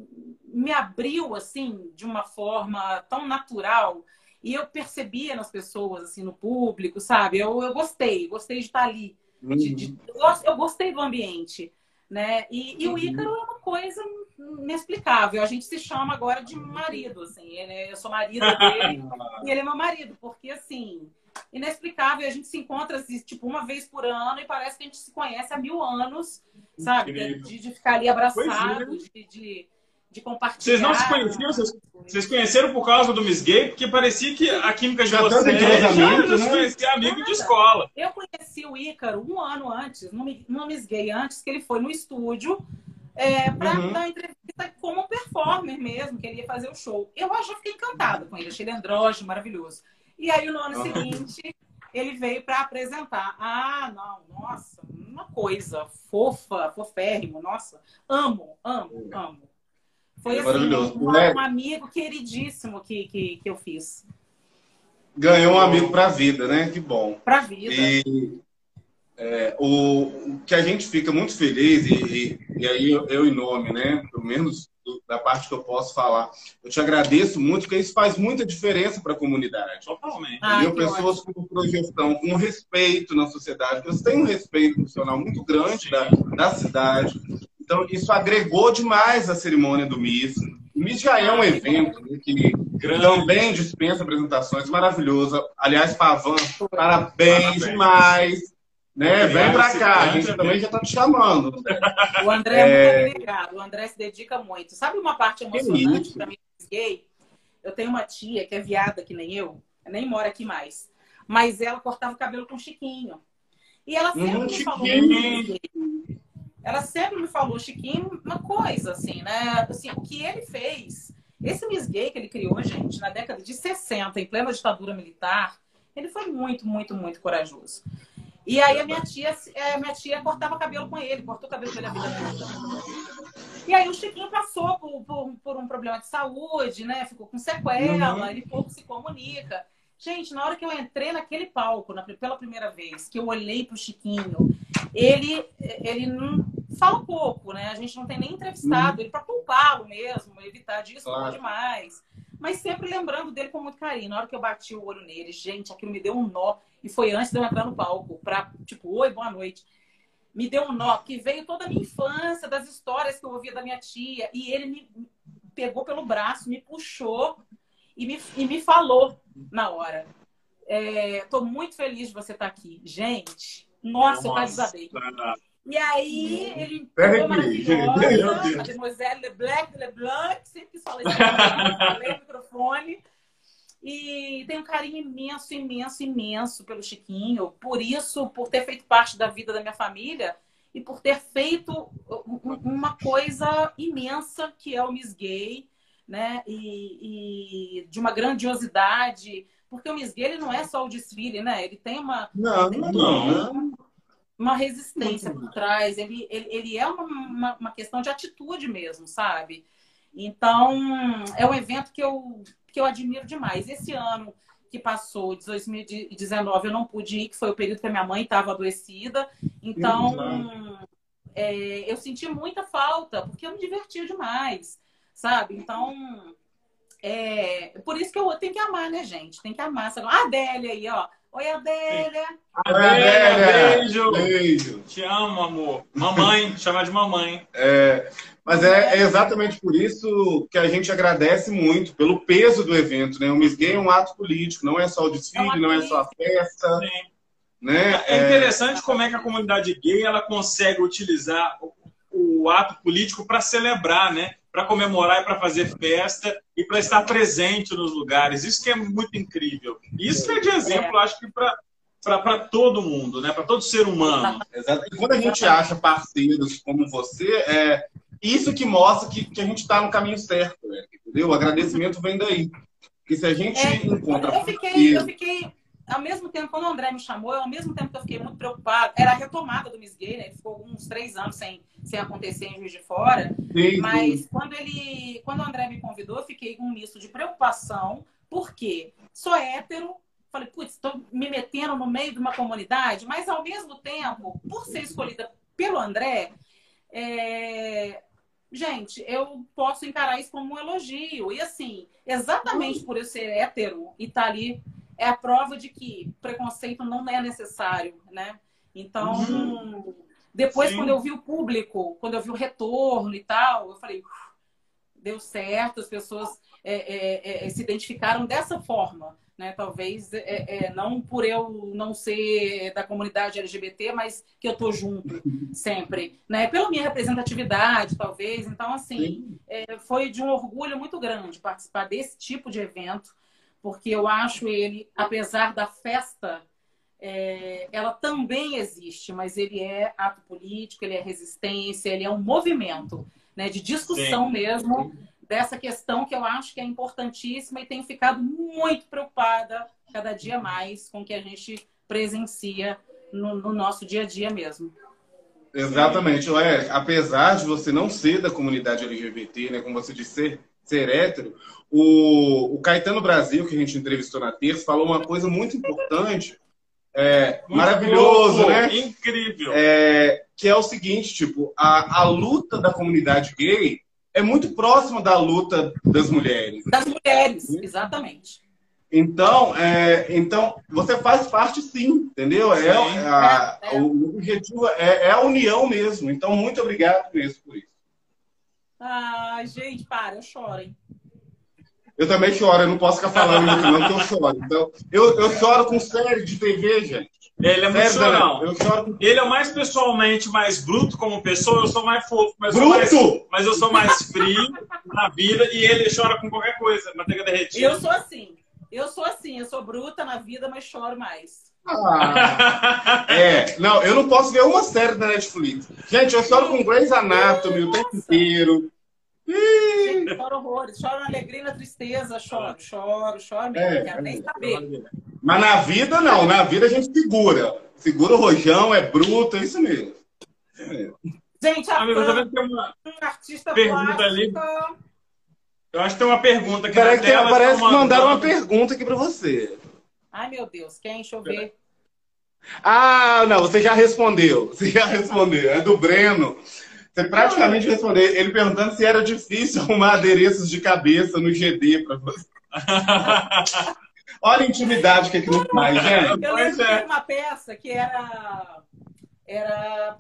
me, abriu assim de uma forma tão natural e eu percebia nas pessoas assim no público sabe eu, eu gostei gostei de estar ali de, de, uhum. eu gostei do ambiente né e, e o uhum. Ícaro é uma coisa inexplicável a gente se chama agora de marido assim ele, eu sou marido dele [laughs] e ele é meu marido porque assim inexplicável. A gente se encontra, assim, tipo, uma vez por ano e parece que a gente se conhece há mil anos, sabe? De, de, ficar ali abraçado, é. de, de, de, compartilhar. Vocês não se conheciam? Vocês, vocês conheceram por causa do Miss Gay? Porque parecia que a química de vocês já se conhecia amigo de escola. Eu conheci o Ícaro um ano antes, no, Miss Gay, antes que ele foi no estúdio é, para uhum. dar entrevista como performer mesmo, que ele ia fazer o show. Eu já fiquei encantada com ele, achei ele andrógeno, maravilhoso. E aí, no ano seguinte, ele veio para apresentar. Ah, não, nossa, uma coisa fofa, foférrimo, nossa, amo, amo, amo. Foi assim, um, um, amigo queridíssimo que, que, que eu fiz. Ganhou um amigo para a vida, né? Que bom. Para a vida. E é, o, o, que a gente fica muito feliz, e, e, e aí eu, eu, em nome, né? Pelo menos da parte que eu posso falar. Eu te agradeço muito, porque isso faz muita diferença para a comunidade. Totalmente. Ah, pessoas ótimo. com projeção, com respeito na sociedade. Você tem um respeito profissional muito grande da, da cidade. Então, isso agregou demais a cerimônia do MIS. O MIS já é um evento né, que Grande. também dispensa apresentações maravilhosa. Aliás, Pavan, parabéns, parabéns. demais né? Vem pra cá, a gente também já tá te chamando. O André é, muito obrigado. O André se dedica muito. Sabe uma parte emocionante para mim gay? Eu tenho uma tia que é viada que nem eu, nem mora aqui mais. Mas ela cortava o cabelo com chiquinho. E ela sempre hum, me falou. Ela sempre me falou, Chiquinho, uma coisa, assim, né? Assim, o que ele fez, esse Miss Gay que ele criou, gente, na década de 60, em plena ditadura militar, ele foi muito, muito, muito corajoso. E aí a minha tia, a minha tia cortava cabelo com ele, cortou o cabelo dele a vida toda. E aí o Chiquinho passou por, por, por, um problema de saúde, né? Ficou com sequela, uhum. ele pouco se comunica. Gente, na hora que eu entrei naquele palco, na, pela primeira vez, que eu olhei pro Chiquinho, ele, ele não fala pouco, né? A gente não tem nem entrevistado uhum. ele para poupá-lo mesmo, evitar disso claro. demais. Mas sempre lembrando dele com muito carinho. Na hora que eu bati o olho nele, gente, aquilo me deu um nó. E foi antes de eu entrar no palco, pra, tipo, oi, boa noite. Me deu um nó, que veio toda a minha infância, das histórias que eu ouvia da minha tia. E ele me pegou pelo braço, me puxou e me, e me falou na hora. Estou é, muito feliz de você estar tá aqui. Gente, nossa, nossa. eu quase desabei. E aí ele pegou maravilhosa, Mademoiselle Leblanc, Leblanc, sempre que fala isso, falei no microfone. E tenho um carinho imenso, imenso, imenso pelo Chiquinho. Por isso, por ter feito parte da vida da minha família e por ter feito uma coisa imensa que é o Miss Gay, né? E, e de uma grandiosidade. Porque o Miss Gay ele não é só o desfile, né? Ele tem uma. Não, tem não, não. Uma resistência por trás, ele, ele, ele é uma, uma, uma questão de atitude mesmo, sabe? Então, é um evento que eu que eu admiro demais. Esse ano que passou, de 2019, eu não pude ir, que foi o período que a minha mãe estava adoecida. Então, é, eu senti muita falta, porque eu me divertia demais, sabe? Então, é, por isso que eu tenho que amar, né, gente? Tem que amar. A Adélia aí, ó. Oi, Adélia. Adélia, beijo. beijo. Te amo, amor. Mamãe, [laughs] chama de mamãe. É, mas é, é, exatamente por isso que a gente agradece muito pelo peso do evento, né? O Miss Gay é um ato político, não é só o desfile, é não é só a festa. Sim. Né? É, é interessante como é que a comunidade gay ela consegue utilizar o, o ato político para celebrar, né? Para comemorar e para fazer festa e para estar presente nos lugares. Isso que é muito incrível. Isso é de exemplo, acho que para todo mundo, né? para todo ser humano. Exato. E quando a gente acha parceiros como você, é isso que mostra que, que a gente está no caminho certo, né? entendeu? O agradecimento vem daí. Porque se a gente é, encontra. Eu fiquei, eu fiquei ao mesmo tempo, quando o André me chamou, ao mesmo tempo que eu fiquei muito preocupada, era a retomada do Miss Gay, né? Ele ficou uns três anos sem, sem acontecer em Juiz de Fora. Sim, mas sim. quando ele, quando o André me convidou, eu fiquei com um misto de preocupação, porque sou hétero, falei, putz, estou me metendo no meio de uma comunidade, mas ao mesmo tempo, por ser escolhida pelo André, é... gente, eu posso encarar isso como um elogio. E assim, exatamente por eu ser hétero e estar tá ali é a prova de que preconceito não é necessário, né? Então, uhum. depois, Sim. quando eu vi o público, quando eu vi o retorno e tal, eu falei, deu certo, as pessoas é, é, é, se identificaram dessa forma. Né? Talvez é, é, não por eu não ser da comunidade LGBT, mas que eu tô junto [laughs] sempre, né? Pela minha representatividade, talvez. Então, assim, é, foi de um orgulho muito grande participar desse tipo de evento porque eu acho ele, apesar da festa, é, ela também existe, mas ele é ato político, ele é resistência, ele é um movimento né, de discussão Sim. mesmo dessa questão que eu acho que é importantíssima e tenho ficado muito preocupada cada dia mais com o que a gente presencia no, no nosso dia a dia mesmo. Exatamente. Ué, apesar de você não ser da comunidade LGBT, né, como você disse, ser, ser hétero, o, o Caetano Brasil, que a gente entrevistou na terça, falou uma coisa muito importante, é, muito maravilhoso, bom, né? Incrível. É, que é o seguinte, tipo, a, a luta da comunidade gay é muito próxima da luta das mulheres. Das mulheres, exatamente. Então, é, então você faz parte sim, entendeu? É, a, é, é. O objetivo é, é, a união mesmo. Então, muito obrigado mesmo por isso. Ah, gente, para, eu choro, hein? Eu também choro, eu não posso ficar falando muito, não, que eu choro. Então, eu, eu choro com série de TV, gente. Ele é muito chorão. Eu choro... Ele é mais pessoalmente mais bruto como pessoa, eu sou mais fofo. Mas bruto! Eu mais, mas eu sou mais frio na vida e ele chora com qualquer coisa, manteiga derretida. Eu sou assim. Eu sou assim, eu sou bruta na vida, mas choro mais. Ah, é, não, eu não posso ver uma série da Netflix. Gente, eu choro com Grey's Anatomy o tempo inteiro. Choro horrores, choro na alegria e na tristeza, choro, choro, choro mesmo, é, quero nem saber. Mas na vida, não, na vida a gente segura. Segura o rojão, é bruto, é isso mesmo. É Gente, a Amigo, fã, tem uma artista pergunta plástica... ali. Eu acho que tem uma pergunta aqui Peraí, tela, Parece que mandaram uma pergunta aqui para você. Ai, meu Deus, quem? Deixa eu ver. Ah, não, você já respondeu. Você já respondeu. É do Breno. Você praticamente respondeu. Ele perguntando se era difícil [laughs] arrumar adereços de cabeça no GD para você. Olha a intimidade que aqui não faz, gente. Eu lembro de uma peça que era. Era.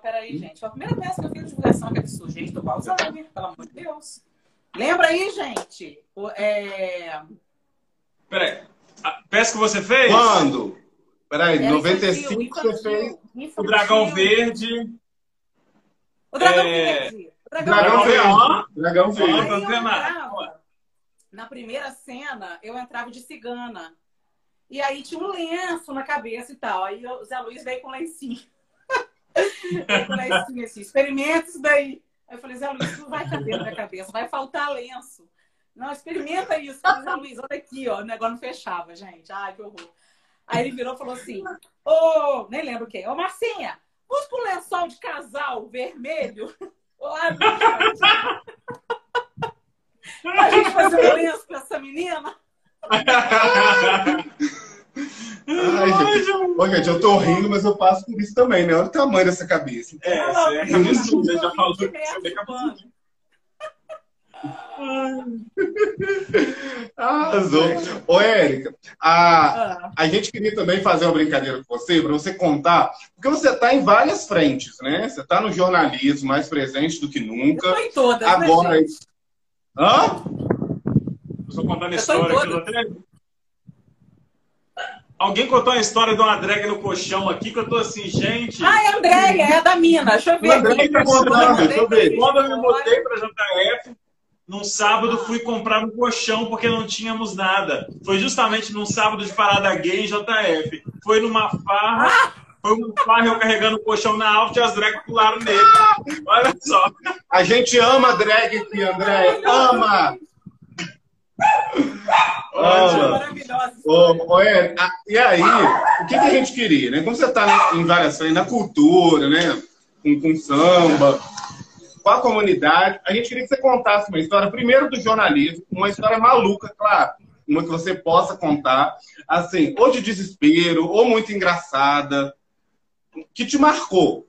Peraí, gente. Foi a primeira peça que eu fiz de divulgação que absurdo. Gente, tô pausando, pelo amor de Deus. Lembra aí, gente? É... Peraí. A peça que você fez? Quando? Peraí, Era 95 infantil, você fez. Infantil. O Dragão Verde. O Dragão é... Verde. O Dragão, Dragão Verde. Dragão Verde. na primeira cena, eu entrava de cigana. E aí tinha um lenço na cabeça e tal. Aí o Zé Luiz veio com lencinho. [laughs] veio com lencinho assim, experimenta isso daí. Aí eu falei, Zé Luiz, não vai caber na minha cabeça, vai faltar lenço. Não, experimenta isso. Falei, Zé Luiz, olha aqui, ó. O negócio não fechava, gente. Ai, que horror. Aí ele virou e falou assim: Ô, oh, nem lembro quem. Ô, Marcinha, busca um lençol de casal vermelho. [laughs] Lá a gente fazer um lenço pra essa menina. Ai, gente. Ô, gente, eu tô rindo, mas eu passo por isso também, né? Olha o tamanho dessa cabeça. É, você, você já falou. Você [laughs] Arrasou. Ô, Érica, a, a gente queria também fazer uma brincadeira com você, para você contar, porque você está em várias frentes, né? Você está no jornalismo mais presente do que nunca. Eu em todas, né, Agora. Né, Hã? Estou contando a história aqui do Alguém contou a história de uma drag no colchão aqui que eu tô assim, gente. Ah, é a drag, é da mina. Deixa eu ver. Aqui. Tá contando, deixa eu ver. Quando eu me botei pra JF, num sábado fui comprar um colchão porque não tínhamos nada. Foi justamente num sábado de parada gay em JF. Foi numa farra. Foi um farra eu carregando o colchão na alta e as drags pularam nele. Olha só. A gente ama drag aqui, André. Ama! Olha, oh, é, e aí, o que, que, a gente queria, né? Como você está em várias frentes, na cultura, né? Com, com, samba, com a comunidade, a gente queria que você contasse uma história, primeiro do jornalismo, uma história maluca, claro, uma que você possa contar, assim, ou de desespero, ou muito engraçada, que te marcou.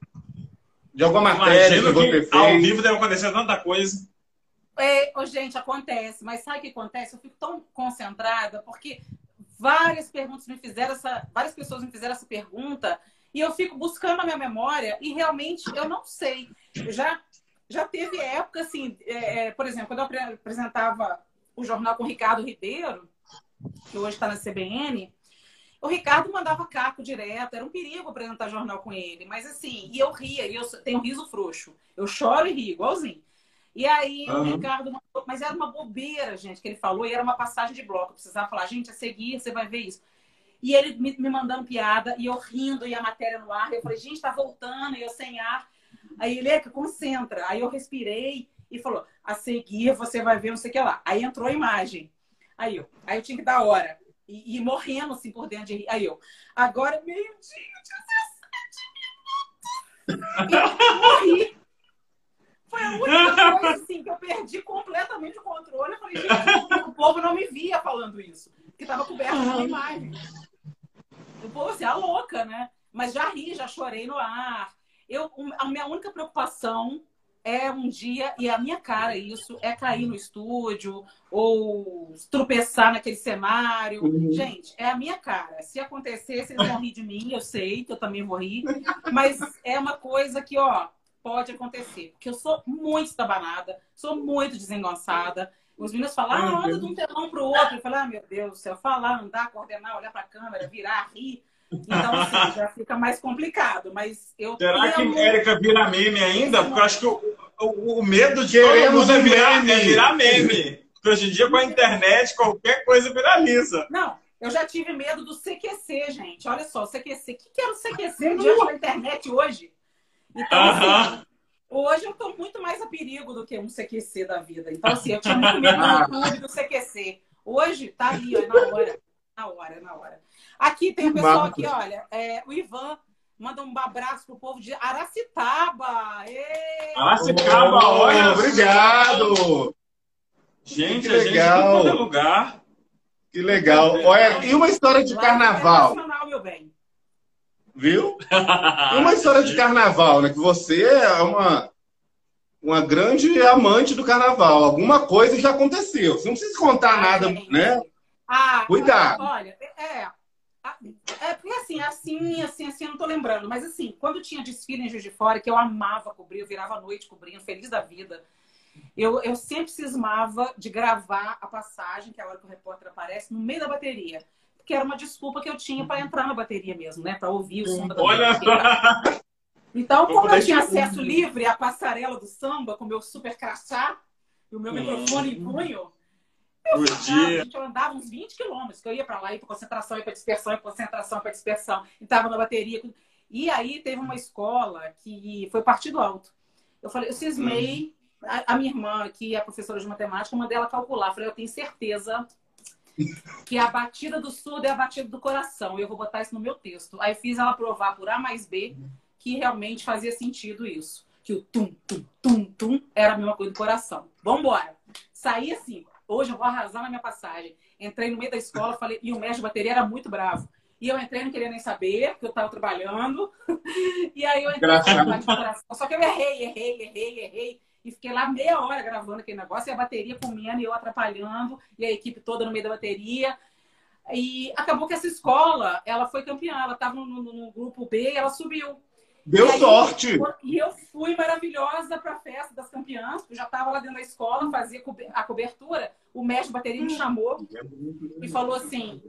De alguma matéria que você fez. Ao vivo deve acontecer tanta coisa. É, oh, gente, acontece, mas sabe o que acontece? Eu fico tão concentrada porque várias perguntas me fizeram essa, várias pessoas me fizeram essa pergunta e eu fico buscando na minha memória e realmente eu não sei. Eu já já teve época assim, é, é por exemplo, quando eu apresentava o jornal com o Ricardo Ribeiro, que hoje está na CBN, o Ricardo mandava caco direto, era um perigo apresentar jornal com ele, mas assim, e eu ria, e eu tenho um riso frouxo. Eu choro e rio, igualzinho. E aí uhum. o Ricardo mandou, mas era uma bobeira, gente, que ele falou, e era uma passagem de bloco. Eu precisava falar, gente, a seguir, você vai ver isso. E ele me, me mandando piada, e eu rindo, e a matéria no ar. Eu falei, gente, tá voltando, e eu sem ar. Aí ele, é que concentra. Aí eu respirei e falou, a seguir você vai ver não sei o que lá. Aí entrou a imagem. Aí eu, aí eu tinha que dar hora. E, e morrendo assim por dentro de. Aí eu, agora meio-dia, 17 minutos. E morri. Foi a única coisa assim que eu perdi completamente o controle. Eu falei, gente, o povo não me via falando isso, porque estava coberto pela imagem. O povo assim, a louca, né? Mas já ri, já chorei no ar. Eu, a minha única preocupação é um dia, e a minha cara isso, é cair no estúdio ou tropeçar naquele cenário. Uhum. Gente, é a minha cara. Se acontecer, eles vão rir de mim, eu sei que eu também vou rir. Mas é uma coisa que, ó, pode acontecer. Porque eu sou muito estabanada, sou muito desengonçada. Os meninos falam, ah, anda de um telão para o outro. Eu falo, ah, meu Deus do céu, falar, andar, coordenar, olhar para a câmera, virar, rir. Então, assim, já fica mais complicado. Mas eu Será que Érica vira meme ainda? Porque eu acho que o, o, o medo de todo mundo é virar, é virar meme. Porque hoje em dia, com a internet, qualquer coisa viraliza. Não, eu já tive medo do CQC, gente. Olha só, o CQC. O que, era o CQC diante da internet hoje? Então, assim, hoje eu estou muito mais a perigo do que um CQC da vida. Então, assim, eu tinha muito medo do clube do CQC. Hoje tá ali, ó, é na hora. Na hora, na hora. Aqui tem o pessoal aqui, olha, é, o Ivan manda um abraço pro povo de Aracitaba. Ê! Aracitaba, oh, olha! Obrigado! Gente, que legal. a gente lugar. Que legal. Olha, e uma história de carnaval? meu bem. Viu? E uma história de carnaval, né? Que você é uma, uma grande amante do carnaval. Alguma coisa já aconteceu. Você não precisa contar ah, nada, é. né? Ah, Cuidado. Olha, é, é porque assim, assim, assim, assim, eu não tô lembrando. Mas assim, quando tinha desfile em Juiz de Fora, que eu amava cobrir, eu virava a noite cobrindo, feliz da vida. Eu, eu sempre cismava de gravar a passagem, que é a hora que o repórter aparece, no meio da bateria que era uma desculpa que eu tinha para entrar na bateria mesmo, né? Para ouvir o som da Olha bateria. Então, como eu tinha acesso livre à passarela do samba com meu super crachá e o meu microfone em punho, eu, andava, gente, eu andava uns 20 quilômetros, que eu ia para lá, ia para concentração, ia para dispersão, ia para concentração, para dispersão, e estava na bateria. E aí teve uma escola que foi partido alto. Eu falei, eu cismei, hum. a, a minha irmã, que é professora de matemática, eu mandei ela calcular. Eu falei, eu tenho certeza que a batida do surdo é a batida do coração. Eu vou botar isso no meu texto. Aí fiz ela provar por A mais B que realmente fazia sentido isso. Que o tum, tum, tum, tum era a mesma coisa do coração. Vambora. Saí assim. Hoje eu vou arrasar na minha passagem. Entrei no meio da escola falei, e o mestre de bateria era muito bravo. E eu entrei, não queria nem saber, porque eu estava trabalhando. [laughs] e aí eu entrei no coração. Só que eu errei, errei, errei, errei. E fiquei lá meia hora gravando aquele negócio e a bateria comendo e eu atrapalhando e a equipe toda no meio da bateria. E acabou que essa escola, ela foi campeã. Ela estava no, no, no, grupo B e ela subiu. Deu e aí, sorte! E eu fui maravilhosa para a festa das campeãs. Eu já estava lá dentro da escola, fazia a cobertura. O mestre bateria me chamou e falou assim...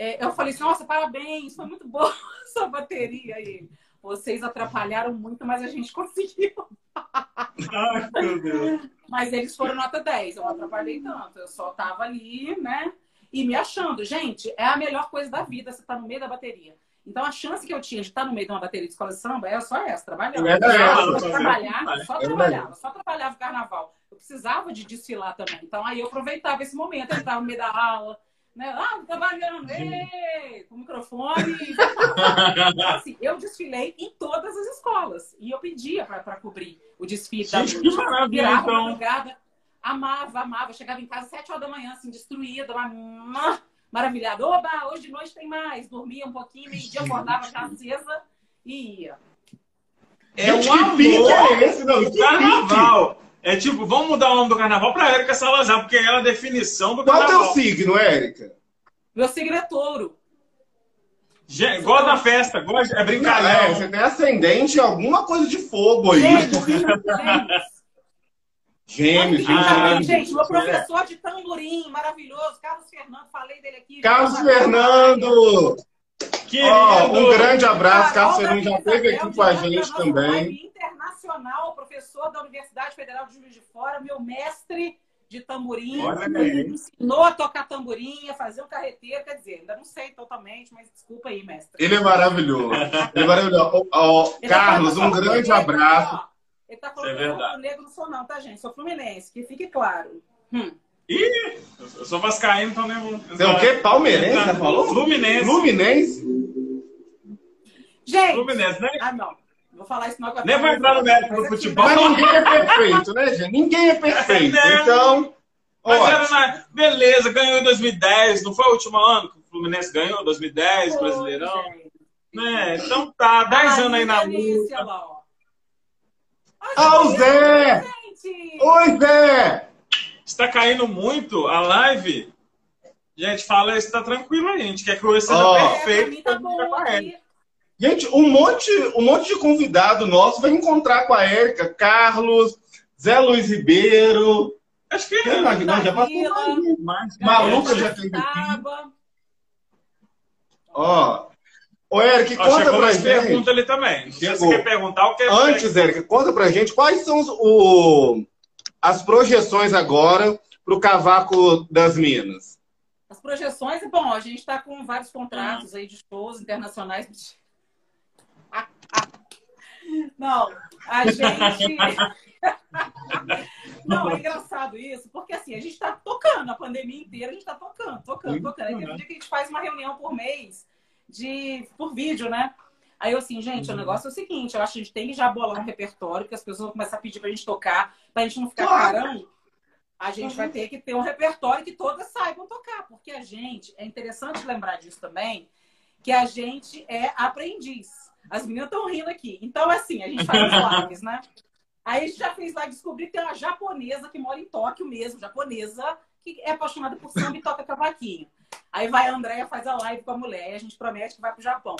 É, eu falei assim, nossa, parabéns, foi muito boa [laughs] essa bateria aí. Vocês atrapalharam muito, mas a gente [laughs] conseguiu. Ai, meu Deus. Mas eles foram nota 10, eu não atrapalhei tanto. Eu só tava ali, né? E me achando. Gente, é a melhor coisa da vida, você tá no meio da bateria. Então a chance que eu tinha de estar no meio de uma bateria de escola de samba era só essa, trabalhando. É eu só trabalhava, só trabalhava, só trabalhava o carnaval. Eu precisava de desfilar também. Então aí eu aproveitava esse momento, eu entrava no meio da aula, né? Ah, trabalhando, ei, com o microfone. assim, eu desfilei em todas as escolas. E eu pedia para cobrir o desfile Gente, da que maravilha, então. madrugada. Amava, amava. Chegava em casa sete horas da manhã, assim, destruída, mas maravilhada. Oba, hoje de noite tem mais. Dormia um pouquinho, meio-dia acordava já acesa e ia. É um Gente, que pique é esse? Não, que carnaval. É tipo, vamos mudar o nome do carnaval para Érica Salazar, porque ela é a definição do Qual é o carnaval. teu signo, Érica? Meu signo é touro. Gente, gosta da festa, gosta, é É, brincalhão. você tem ascendente alguma coisa de fogo aí. Gêmeos, gêmeos. Gêmeos, Ah, gente, meu professor de tamborim, maravilhoso, Carlos Fernando, falei dele aqui. Carlos Fernando! Querido. Ó, um grande abraço, Carlos Fernando já esteve aqui com a gente também. Internacional, professor da Universidade Federal de Juiz de Fora, meu mestre de tamborim. Me ensinou a tocar tamborim, a fazer um carreteiro, quer dizer, ainda não sei totalmente, mas desculpa aí, mestre. Ele é maravilhoso. Ele é maravilhoso. Ele tá Carlos, um grande abraço. Ele tá falando É que eu negro, não sou não, tá, gente? Sou fluminense, que fique claro. Hum. Ih, eu sou vascaíno, então nem vou... Você é o quê? Palmeirense, você falou? Fluminense. Fluminense? Gente, Fluminense, né? ah não, vou falar isso não agora. Nem vou entrar no mérito do Mas aqui, futebol. Mas ninguém é perfeito, né, gente? Ninguém é perfeito. Não. Então, Mas era ótimo. na... Beleza, ganhou em 2010. Não foi o último ano que o Fluminense ganhou? 2010, Foi, Brasileirão? gente. Né? Então tá, 10 Ah, anos aí na luta. lá, ó. Ah, o Zé! Gente! Oi, Zé! Está caindo muito a live. Gente, fala isso, tá tranquilo aí. A gente quer que hoje seja Ó. É, pra perfeito. mim tá bom. Gente, um monte, um monte de convidado nosso vai encontrar com a Érica, Carlos, Zé Luiz Ribeiro. Acho que é. mais? Não, já passou mais. Maluca já teve aqui. Ó. Ô, Eric, conta pra gente. pergunta ali também. Não sei se você quer perguntar. Antes, Érica, conta pra gente quais são os- o- as projeções agora pro Cavaco das Minas. As projeções, bom, a gente está com vários contratos aí de shows internacionais. [laughs] Não, a gente. [laughs] Não, é engraçado isso, porque assim, a gente está tocando a pandemia inteira, a gente está tocando, tocando, tocando. Aí tem um dia que a gente faz uma reunião por mês de, por vídeo, né? Aí eu assim, gente, o negócio é o seguinte, eu acho que a gente tem que já bolar um repertório, que as pessoas vão começar a pedir pra gente tocar, pra gente não ficar carão. A gente vai ter que ter um repertório que todas saibam tocar, porque a gente, é interessante lembrar disso também, que a gente é aprendiz. As meninas estão rindo aqui. Então, assim, a gente faz as [laughs] lives, né? Aí a gente já fez lá descobrir que tem uma japonesa que mora em Tóquio mesmo, japonesa, que é apaixonada por samba e toca cavaquinho. Aí vai a Andréia, faz a live com a mulher, e a gente promete que vai pro Japão.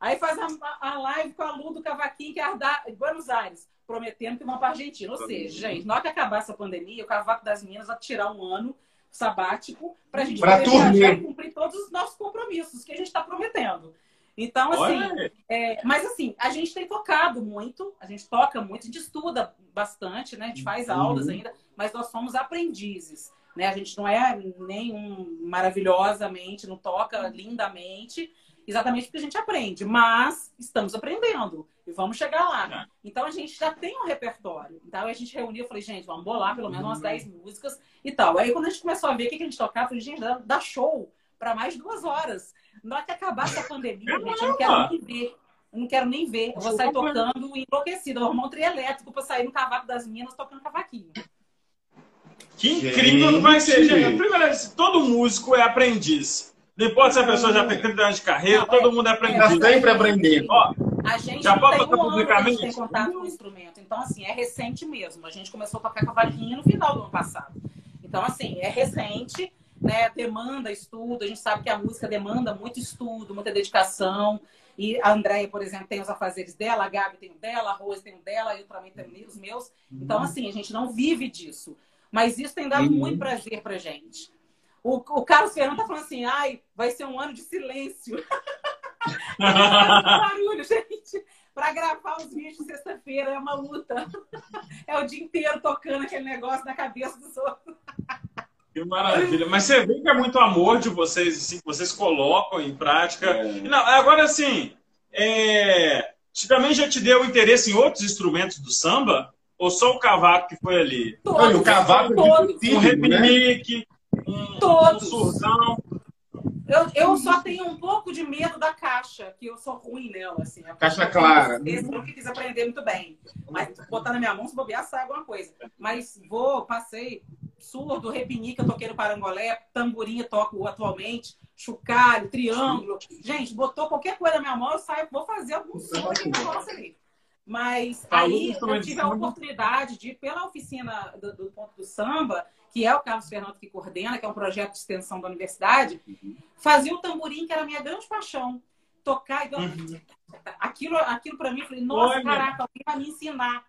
Aí faz a, a live com a Lu do Cavaquinho, que é da Buenos Aires, prometendo que vão para Argentina. Ou seja, gente, na hora que acabar essa pandemia, o Cavaco das Minas vai tirar um ano sabático para a gente Pra poder e cumprir todos os nossos compromissos que a gente está prometendo. Então, assim, é, mas assim, a gente tem tocado muito, a gente toca muito, a gente estuda bastante, né? A gente faz aulas ainda, mas nós somos aprendizes, né? A gente não é nenhum maravilhosamente, não toca lindamente, exatamente porque a gente aprende, mas estamos aprendendo e vamos chegar lá. Então a gente já tem um repertório. Então a gente reuniu, eu falei, gente, vamos bolar pelo menos umas 10 músicas e tal. Aí quando a gente começou a ver o que a gente tocava, eu falei, gente, dá, show para mais duas horas. Na hora que acabar essa pandemia, gente, eu não quero nem ver. Eu não quero nem ver. Eu vou sair tocando enlouquecida. Eu vou arrumar um trio elétrico pra sair no cavaco das minas tocando cavaquinho. Que incrível que vai ser, Gente. Primeiro, todo músico é aprendiz. Não importa se a pessoa já tem 30 anos de carreira, Não, todo é- mundo é aprendiz. sempre aprendendo. Ó, A gente Já pode tem tocar um ano publicamente? tem contato com o instrumento. Então, assim, é recente mesmo. A gente começou a tocar cavaquinho no final do ano passado. Então, assim, é recente, né? Demanda estudo. A gente sabe que a música demanda muito estudo, muita dedicação. E a Andréia, por exemplo, tem os afazeres dela, a Gabi tem o dela, a Rose tem o dela, eu também tenho os meus. Então, assim, a gente não vive disso. Mas isso tem dado Uhum. muito prazer pra gente. O, o Carlos Fernando tá falando assim, ai, vai ser um ano de silêncio. [laughs] barulho, gente. Pra gravar os vídeos de sexta-feira é uma luta. É o dia inteiro tocando aquele negócio na cabeça dos outros. Que maravilha. Mas você vê que é muito amor de vocês, assim, que vocês colocam em prática. É. Não, agora, assim, é... você também já te deu interesse em outros instrumentos do samba? Ou só o cavaco que foi ali? Olha, o cavaco é todos. Um né? repinique, um, Todos. um surdão. Eu, eu só tenho um pouco de medo da caixa, que eu sou ruim nela, assim. Caixa clara. Esse eu nunca quis aprender muito bem. Mas botar na minha mão, se bobear, sai alguma coisa. Mas vou, passei surdo, repinique, eu toquei no parangolé, tamborim eu toco atualmente, chocalho, triângulo. Gente, botou qualquer coisa na minha mão, eu saio, vou fazer algum som negócio ali. Mas aí eu instrumento tive a oportunidade de ir pela oficina do, do Ponto do Samba, que é o Carlos Fernando que coordena, que é um projeto de extensão da universidade, fazer o tamborim, que era a minha grande paixão. Tocar e Uhum. aquilo, aquilo para mim, eu falei, nossa, Olha. caraca, alguém vai me ensinar.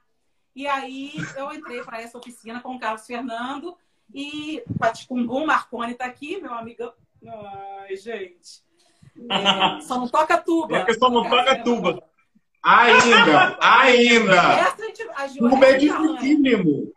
E aí eu entrei para essa oficina com o Carlos Fernando e Paticumbum, Marconi tá aqui, meu amigo. Ai, gente. É, só não toca tuba. É que só não toca tuba. Ainda, ainda. Essa a gente, a Gil- Tudo é é dificílimo.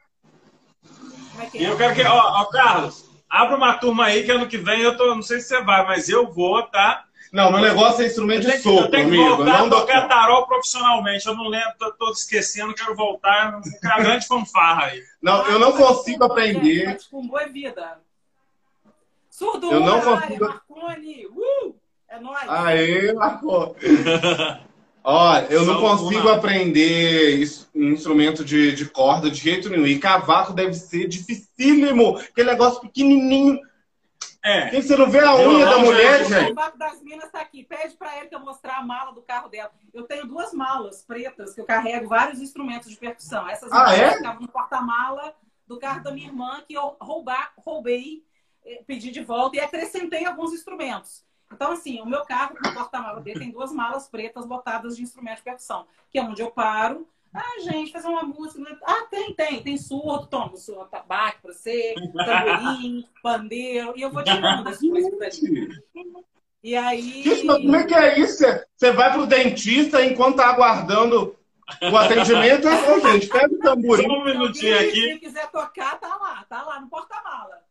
é E eu quero que. Ó, ó, Carlos, abre uma turma aí que ano que vem eu tô. Não sei se você vai, mas eu vou, tá? Não, meu negócio é instrumento de tenho, que, eu sopro, tenho que amigo. voltar Não a tocar tarol profissionalmente. Eu não lembro, tô, tô esquecendo, quero voltar com a [laughs] grande fanfarra aí. Não, eu não consigo aprender. Paticumbum é vida. Surdo Eu não consigo- Marconi. Uh! É nóis. Aê, Marco. [laughs] Olha, eu não consigo aprender um instrumento de, de corda de jeito nenhum. E cavaco deve ser dificílimo. Aquele negócio pequenininho. É. Quem você não vê a Eu unha da não, mulher, gente. O cavaco das Minas tá aqui. Pede para ele que eu mostrar a mala do carro dela. Eu tenho duas malas pretas que eu carrego vários instrumentos de percussão. Essas Ah, malas é? ficavam no porta-mala do carro da minha irmã que eu roubar, roubei, eh, pedi de volta e acrescentei alguns instrumentos. Então, assim, o meu carro, no porta-mala dele, tem duas malas pretas lotadas de instrumentos de percussão, que é onde eu paro. Ah, gente, fazer uma música. Ah, tem, tem. Tem surdo, toma o surdo, tabaco pra você, tamborim, pandeiro. E eu vou tirando as [laughs] coisas dali. E aí. Gente, mas como é que é isso? Você- Você vai pro dentista enquanto tá aguardando o atendimento? Ô, gente, pega o tamborim. Só um minutinho Se aqui. alguém quiser tocar, tá lá, tá lá no porta-mala.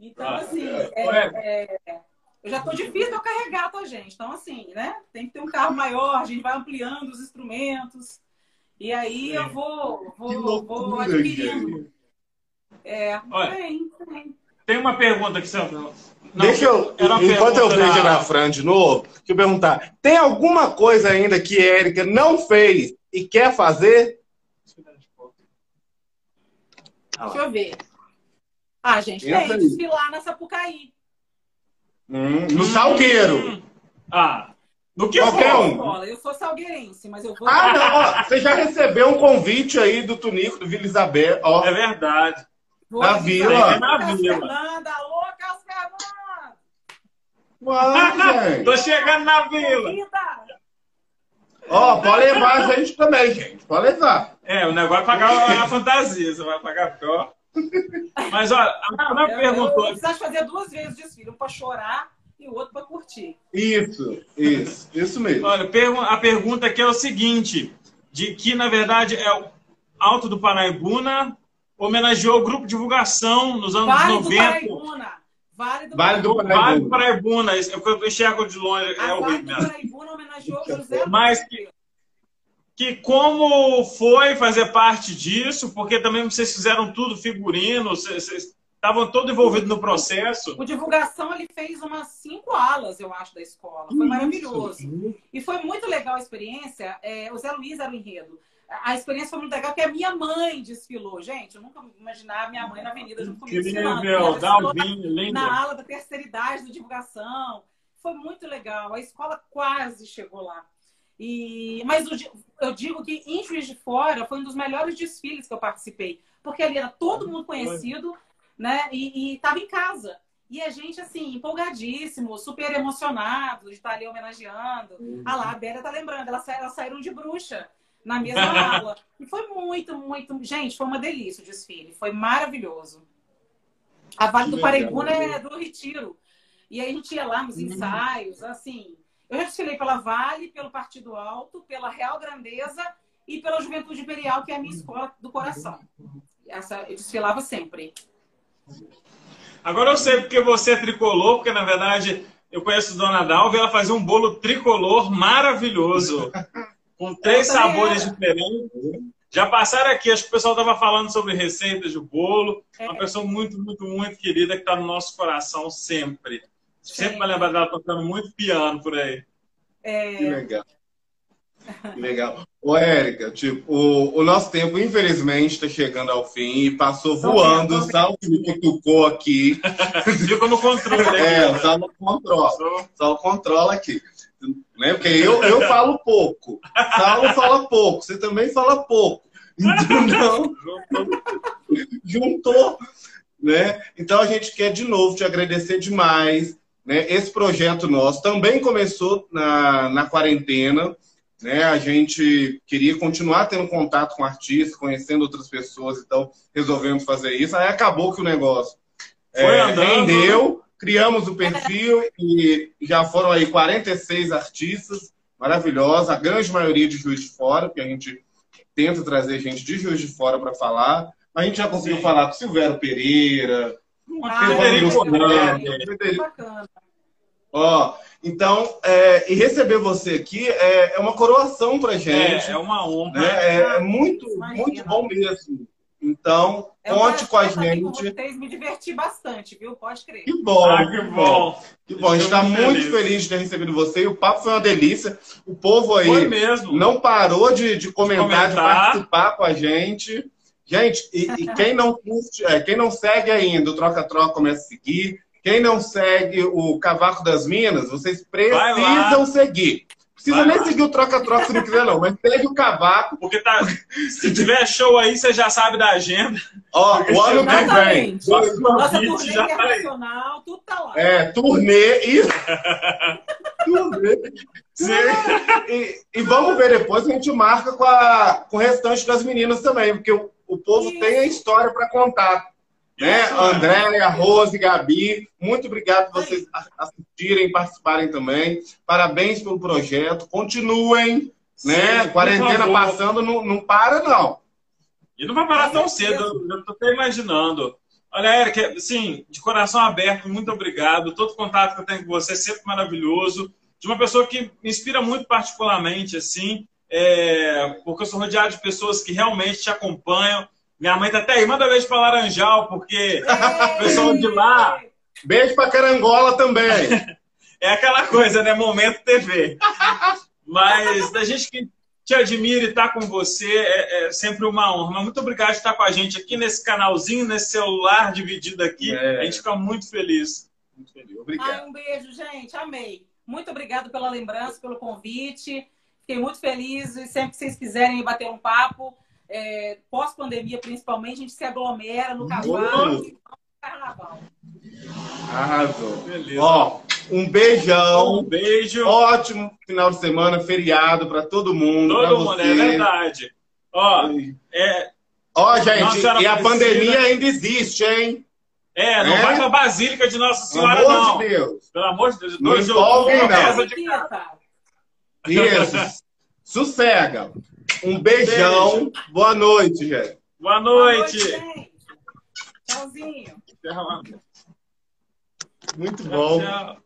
Então, Ah, assim, é. é- é, eu já tô difícil de eu carregar, tá, gente? Então, assim, né? Tem que ter um carro maior, a gente vai ampliando os instrumentos. E aí eu vou, vou, Que vou loucura, adquirindo. gente. É, Olha. tem, tem. Tem uma pergunta aqui, você. Não, Deixa eu, enquanto eu vejo da- na Fran de novo, deixa eu perguntar: tem alguma coisa ainda que a Erika não fez e quer fazer? Deixa eu ver. Ah, gente, tem desfilar na Sapucaí. Hum, no salgueiro. Hum. Ah, do que Qualquer for. um. Eu sou salgueirense, mas eu vou. Ah, não, ó, você já recebeu um convite aí do Tunico, do Vila Isabel, ó. É verdade. vou na vila. aí, Na vila. Fernanda, alô, Carlos Fernanda! [laughs] Tô chegando na vila. Ó, pode levar a gente também, gente. Pode levar. É, o negócio é pagar a fantasia, você vai pagar pior. Mas olha, a Eu, eu perguntou. vou precisar fazer duas vezes o desfile, um pra chorar e o outro pra curtir. Isso, isso, isso mesmo. Olha, a pergunta aqui é o seguinte: de que, na verdade, é o Alto do Paraibuna homenageou o grupo de divulgação nos anos Vale do 90. Paraibuna! Vale do Vale do Paraibuna! Vale do Paraibuna, isso é eu enxergo de longe, é A Vale horrível do mesmo. Paraibuna homenageou José Mas que- Que como foi fazer parte disso, porque também vocês fizeram tudo figurino, vocês estavam todos envolvidos no processo. O divulgação ele fez umas cinco alas, eu acho, da escola. Foi maravilhoso. E foi muito legal a experiência. É, o Zé Luiz era o enredo. A experiência foi muito legal, porque a minha mãe desfilou. Gente, eu nunca imaginava minha mãe na avenida junto comigo Ela desfilou Dalvinho, lindo. na ala da terceira idade do divulgação. Foi muito legal. A escola quase chegou lá. E, mas eu digo que em Juiz de Fora foi um dos melhores desfiles que eu participei, porque ali era todo mundo conhecido, né? E estava em casa. E a gente, assim, empolgadíssimo, super emocionado de estar ali homenageando. Uhum. Ah lá, a Bélia tá lembrando, elas, elas saíram de bruxa na mesma [laughs] aula. E foi muito, muito. Gente, foi uma delícia o desfile. Foi maravilhoso. A Vale do Paraibuna é do Retiro. E aí a gente ia lá nos ensaios, assim. Eu já desfilei pela Vale, pelo Partido Alto, pela Real Grandeza e pela Juventude Imperial, que é a minha escola do coração. Essa eu desfilava sempre. Agora eu sei porque você é tricolor, porque na verdade eu conheço a Dona Dalva e ela fazia um bolo tricolor maravilhoso. Com três sabores diferentes. Já passaram aqui, acho que o pessoal estava falando sobre receitas de bolo. É. Uma pessoa muito, muito, muito querida que está no nosso coração sempre. Sempre vai lembrar dela tocando muito piano por aí. É... Que legal. Que legal. Ô, Érica, tipo, o, o, nosso tempo, infelizmente, está chegando ao fim e passou voando. O Saulo me cutucou aqui. [laughs] Fica no controle. Aqui, é, o Saulo controla. O Saulo controla aqui. Né? Porque eu, eu falo pouco. Saulo fala pouco. Você também fala pouco. Então, [laughs] juntou. Né? Então, a gente quer, de novo, te agradecer demais né? Esse projeto nosso também começou na, na quarentena. Né? A gente queria continuar tendo contato com artistas, conhecendo outras pessoas, então resolvemos fazer isso. Aí acabou que o negócio Foi é, rendeu, criamos o perfil e já foram aí 46 artistas maravilhosos, a grande maioria de Juiz de Fora, porque a gente tenta trazer gente de Juiz de Fora para falar. A gente já conseguiu Sim. falar com Silvério Pereira, Federico Federico. Bacana. Ó, então, é, e receber você aqui é, é uma coroação pra gente. É, é uma honra. Né? É, é muito, muito bom mesmo. Então, é conte com a gente. Com vocês me diverti bastante, viu? Pode crer. Que bom, ah, que bom. Que bom. A gente está muito feliz. feliz de ter recebido você. E o papo foi uma delícia. O povo aí não parou de, de, comentar, de, comentar, de participar com a gente. Gente, e, e quem não curte, é, quem não segue ainda o Troca-Troca, começa a seguir. Quem não segue o Cavaco das Minas, vocês precisam seguir. Precisa Vai nem lá. seguir o troca-troca se não quiser, não, mas segue o cavaco. Porque tá, se tiver show aí, você já sabe da agenda. Ó, o ano que vem. Nossa turnê tá internacional, tá tudo tá lá. É, turnê e. [laughs] turnê. E, e, vamos ver depois, a gente marca com, a, com o restante das meninas também, porque o, o povo Isso. tem a história para contar. Né? Andréia, Rose, Gabi, muito obrigado por vocês assistirem, participarem também. Parabéns pelo projeto. Continuem, né? Sim, Quarentena passando, não, não para, não. E não vai parar tão cedo, eu tô até imaginando. Olha, Erika, sim, de coração aberto, muito obrigado. Todo contato que eu tenho com você é sempre maravilhoso. De uma pessoa que me inspira muito particularmente, assim, é, porque eu sou rodeado de pessoas que realmente te acompanham, minha mãe tá até aí, manda beijo pra Laranjal, porque o pessoal de lá. Beijo pra Carangola também. [laughs] é aquela coisa, né? Momento TV. Mas da gente que te admira e estar tá com você é, é, sempre uma honra. Mas muito obrigado por estar com a gente aqui nesse canalzinho, nesse celular dividido aqui. É. A gente fica muito feliz. Muito feliz. Obrigado. Ai, um beijo, gente. Amei. Muito obrigado pela lembrança, pelo convite. Fiquei muito feliz e sempre que vocês quiserem bater um papo, é, pós-pandemia principalmente, a gente se aglomera no cavalo e carnaval. Arrasou. Beleza. Ó, um beijão. Um beijo. Ótimo final de semana, feriado para todo mundo. Todo mundo, é você. é verdade. Ó, é... Ó, gente, e a pandemia ainda existe, hein? É, não é? vai pra Basílica de Nossa Senhora, Pelo amor não. De Deus. Pelo amor de Deus. Não empolguem, não. Isso. Sossega. Um beijão. Beijo. Boa noite, gente. Boa noite. Boa noite Tchauzinho. Muito bom. Tchau, tchau.